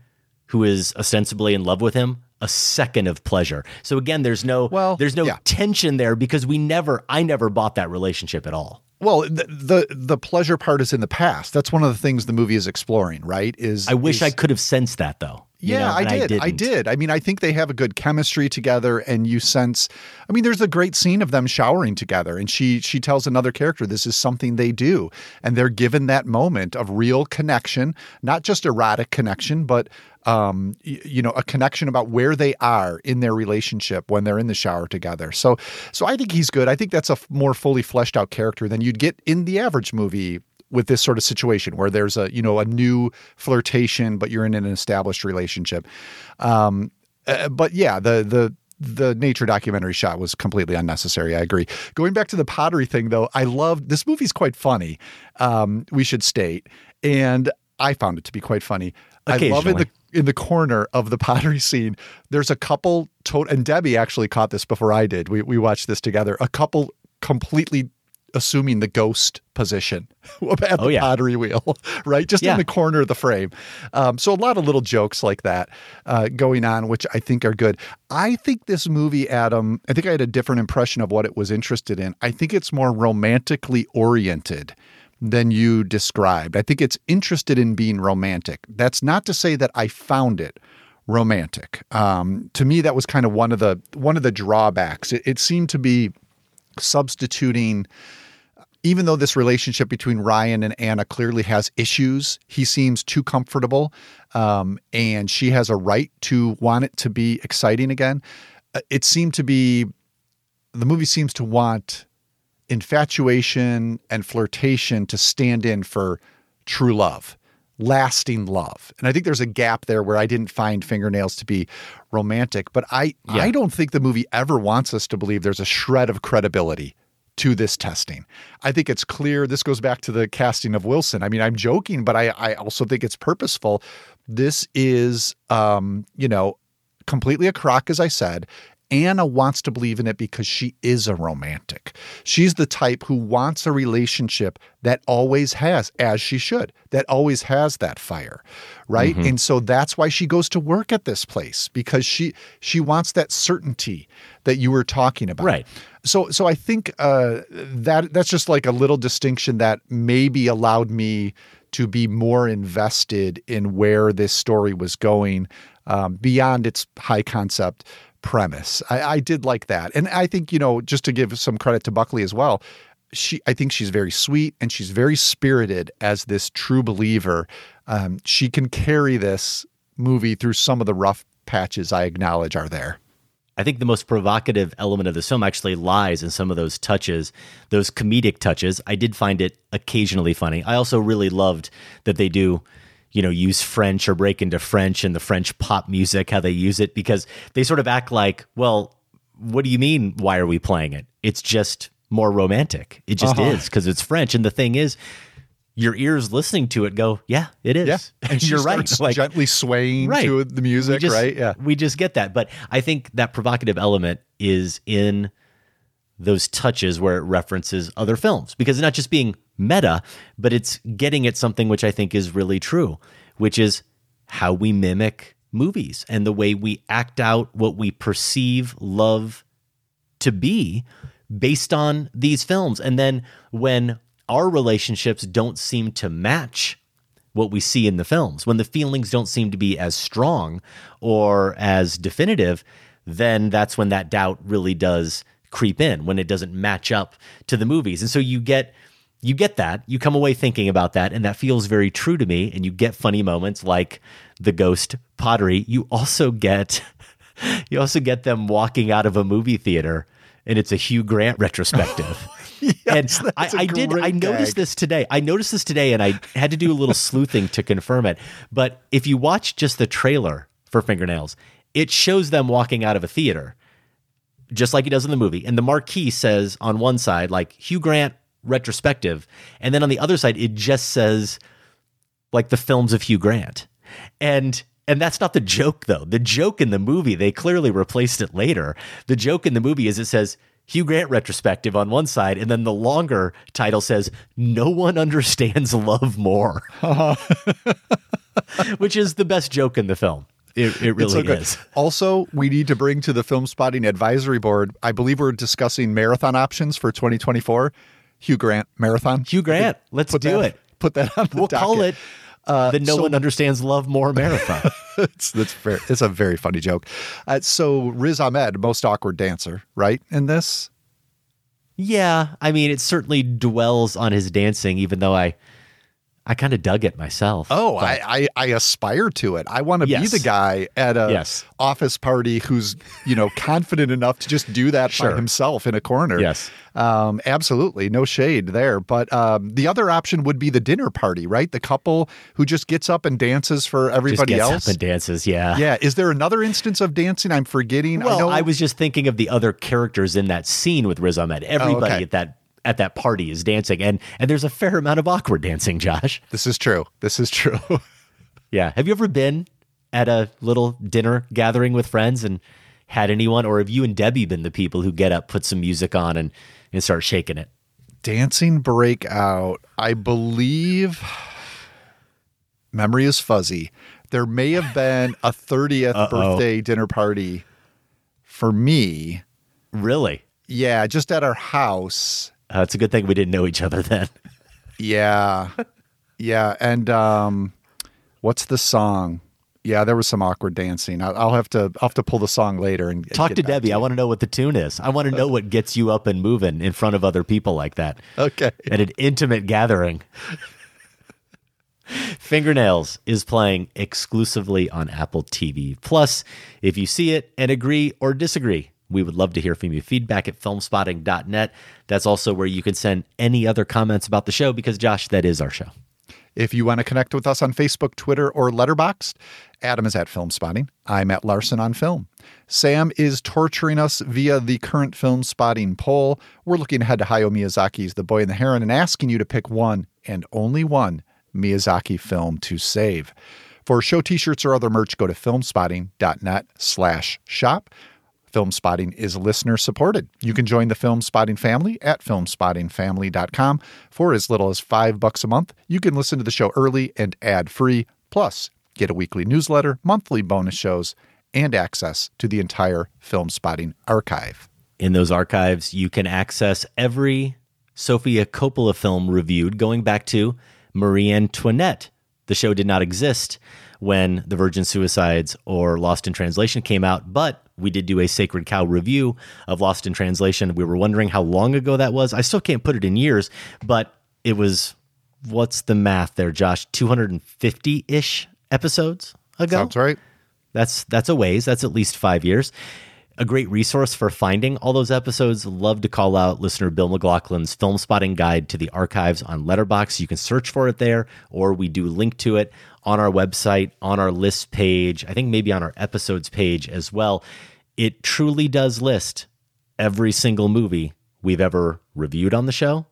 who is ostensibly in love with him a second of pleasure. So again, there's no Well, there's no yeah. tension there because we never I never bought that relationship at all. Well, the, the the pleasure part is in the past. That's one of the things the movie is exploring, right? Is I wish is- I could have sensed that though. You Yeah, know, I did. I, didn't. did. I mean, I think they have a good chemistry together, and you sense. I mean, there's a great scene of them showering together, and she she tells another character this is something they do, and they're given that moment of real connection, not just erotic connection, but um, y- you know, a connection about where they are in their relationship when they're in the shower together. So, so I think he's good. I think that's a f- more fully fleshed out character than you'd get in the average movie with this sort of situation where there's a you know a new flirtation but you're in an established relationship um uh, but yeah the the the nature documentary shot was completely unnecessary. I agree. Going back to the pottery thing, though, I love this movie's quite funny. Um, we should state, and I found it to be quite funny. I love in the in the corner of the pottery scene. There's a couple, to- and Debbie actually caught this before I did. We we watched this together. A couple completely assuming the ghost position at the Oh, yeah. pottery wheel, right? Just Yeah. in the corner of the frame. Um, so a lot of little jokes like that uh, going on, which I think are good. I think this movie, Adam, I think I had a different impression of what it was interested in. I think it's more romantically oriented than you described. I think it's interested in being romantic. That's not to say that I found it romantic. Um, to me, that was kind of one of the one of the drawbacks. It, it seemed to be substituting even though this relationship between Ryan and Anna clearly has issues, he seems too comfortable, um, and she has a right to want it to be exciting again. Uh, It seemed to be the movie seems to want infatuation and flirtation to stand in for true love, lasting love. And I think there's a gap there where I didn't find fingernails to be romantic, but I Yeah. I don't think the movie ever wants us to believe there's a shred of credibility to this testing. I think it's clear this goes back to the casting of Wilson. I mean, I'm joking, but I I also think it's purposeful. This is um, you know, completely a crock as I said. Anna wants to believe in it because she is a romantic. She's the type who wants a relationship that always has, as she should, that always has that fire, right? And so that's why she goes to work at this place because she she wants that certainty that you were talking about. Right. So so I think uh, that that's just like a little distinction that maybe allowed me to be more invested in where this story was going um, beyond its high concept premise. I, I did like that, and I think you know just to give some credit to Buckley as well. She, I think she's very sweet and she's very spirited as this true believer. Um, she can carry this movie through some of the rough patches I acknowledge are there. I think the most provocative element of this film actually lies in some of those touches, those comedic touches. I did find it occasionally funny. I also really loved that they do, you know, use French or break into French and the French pop music, how they use it, because they sort of act like, well, what do you mean? Why are we playing it? It's just more romantic. It just Uh-huh. is because it's French. And the thing is, your ears listening to it go, yeah, it is. Yeah, and you're right. Like, gently swaying Right. to the music, just, right? Yeah. We just get that. But I think that provocative element is in those touches where it references other films because it's not just being meta, but it's getting at something which I think is really true, which is how we mimic movies and the way we act out what we perceive love to be based on these films. And then when our relationships don't seem to match what we see in the films, when the feelings don't seem to be as strong or as definitive, then that's when that doubt really does creep in when it doesn't match up to the movies. And so you get you get that. You come away thinking about that and that feels very true to me and you get funny moments like the ghost pottery. You also get you also get them walking out of a movie theater and it's a Hugh Grant retrospective. Yes, and I, I did. I noticed gag. this today. I noticed this today, and I had to do a little sleuthing to confirm it. But if you watch just the trailer for Fingernails, it shows them walking out of a theater, just like he does in the movie. And the marquee says on one side, like Hugh Grant retrospective, and then on the other side, it just says like the films of Hugh Grant. And and that's not the joke though. The joke in the movie, they clearly replaced it later. The joke in the movie is it says Hugh Grant retrospective on one side, and then the longer title says "No one understands love more," which is the best joke in the film. It, it really so is. Also, we need to bring to the Filmspotting Advisory Board. I believe we're discussing marathon options for 2024. Hugh Grant marathon. Hugh Grant, let's do that- it. Put that on the We'll call docket. it the "No so- one understands love more" marathon. it's that's very it's a very funny joke. Uh, so Riz Ahmed, most awkward dancer, right? In this, yeah, I mean, it certainly dwells on his dancing, even though I, I kind of dug it myself. oh, I, I I aspire to it. I want to Yes. be the guy at a Yes. office party who's you know confident enough to just do that by himself in a corner. Yes. um, absolutely, no shade there. But um, the other option would be the dinner party, right? The couple who just gets up and dances for just everybody gets else. up and dances. Yeah. yeah, is there another instance of dancing I'm forgetting? Well, I know I was just thinking of the other characters in that scene with Riz Ahmed. Everybody Oh, okay. at that at that party is dancing, and and there's a fair amount of awkward dancing. Josh, this is true. This is true. yeah. Have you ever been at a little dinner gathering with friends and had anyone, or have you and Debbie been the people who get up, put some music on, and and start shaking it? dancing breakout i believe memory is fuzzy there may have been a 30th Uh-oh. birthday dinner party for me Really? yeah just at our house Uh, it's a good thing we didn't know each other then. yeah yeah and um what's the song yeah there was some awkward dancing i'll, I'll have to i'll have to pull the song later and Talk to Debbie. I want to know what the tune is. I want to know what gets you up and moving in front of other people like that. okay at an intimate gathering. Fingernails is playing exclusively on Apple TV. Plus, if you see it and agree or disagree, we would love to hear from you. Feedback at filmspotting.net. That's also where you can send any other comments about the show because, Josh, that is our show. If you want to connect with us on Facebook, Twitter, or Letterboxd, Adam is at Filmspotting. I'm at Larsen on Film. Sam is torturing us via the current Filmspotting poll. We're looking ahead to Hayao Miyazaki's The Boy and the Heron and asking you to pick one and only one Miyazaki film to save. For show t-shirts or other merch, go to filmspotting.net slash shop. Filmspotting is listener supported. You can join the Filmspotting family at filmspottingfamily.com for as little as five bucks a month. You can listen to the show early and ad free, plus get a weekly newsletter, monthly bonus shows, and access to the entire Filmspotting archive. In those archives, you can access every Sofia Coppola film reviewed going back to Marie Antoinette. The show did not exist when The Virgin Suicides or Lost in Translation came out, but we did do a Sacred Cow review of Lost in Translation. We were wondering how long ago that was. I still can't put it in years, but it was, what's the math there, Josh? 250 ish episodes ago? Sounds right. That's that's a ways. That's at least five years. A great resource for finding all those episodes. Love to call out listener Bill McLaughlin's Filmspotting guide to the archives on Letterboxd. You can search for it there, or we do link to it on our website, on our list page. I think maybe on our episodes page as well. It truly does list every single movie we've ever reviewed on the show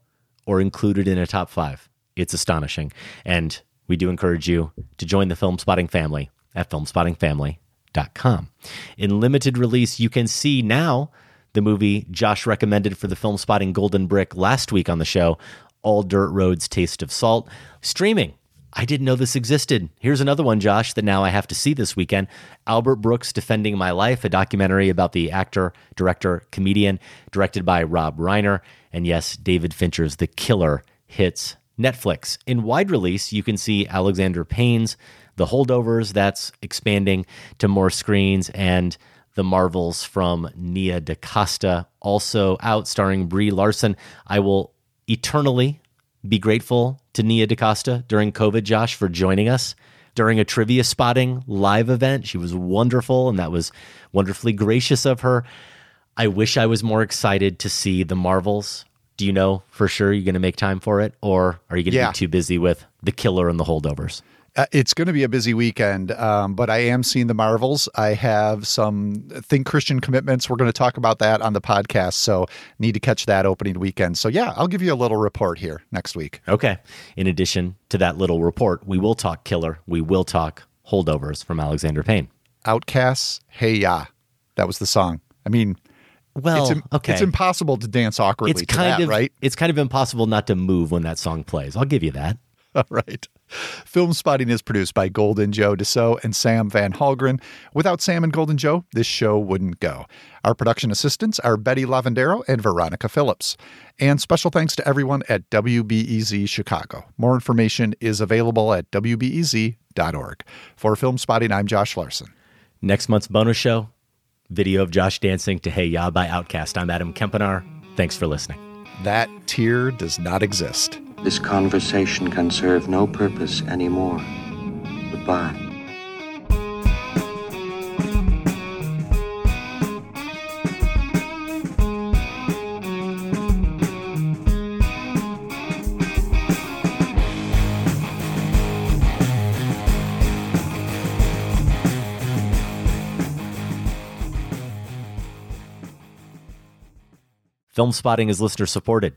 or included in a top five. It's astonishing. And we do encourage you to join the Filmspotting family at filmspottingfamily.com. In limited release, you can see now the movie Josh recommended for the Filmspotting Golden Brick last week on the show, All Dirt Roads Taste of Salt, streaming. I didn't know this existed. Here's another one, Josh, that now I have to see this weekend. Albert Brooks Defending My Life, a documentary about the actor, director, comedian, directed by Rob Reiner. And yes, David Fincher's The Killer hits Netflix. In wide release, you can see Alexander Payne's The Holdovers, that's expanding to more screens, and The Marvels from Nia DaCosta, also out, starring Brie Larson. I will eternally be grateful to Nia DaCosta during COVID, Josh, for joining us during a trivia spotting live event. She was wonderful, and that was wonderfully gracious of her. I wish I was more excited to see The Marvels Do you know for sure you're going to make time for it, or are you going to Yeah. be too busy with The Killer and The Holdovers? Uh, it's going to be a busy weekend, um, but I am seeing the Marvels. I have some Think Christian commitments. We're going to talk about that on the podcast, so need to catch that opening weekend. So yeah, I'll give you a little report here next week. Okay. In addition to that little report, we will talk Killer. We will talk Holdovers from Alexander Payne. Outcasts, hey ya, that was the song. I mean, Well, it's, im- okay. it's impossible to dance awkwardly It's to kind that, of right? It's kind of impossible not to move when that song plays. I'll give you that. All right. Filmspotting is produced by Golden Joe Deso and Sam Van Hallgren. Without Sam and Golden Joe, this show wouldn't go. Our production assistants are Betty Lavendero and Veronica Phillips. And special thanks to everyone at WBEZ Chicago. More information is available at WBEZ.org. For Filmspotting, I'm Josh Larsen. Next month's bonus show, video of Josh dancing to Hey Ya by OutKast. I'm Adam Kempenaar. Thanks for listening. That tier does not exist. This conversation can serve no purpose anymore. Goodbye. Filmspotting is listener supported.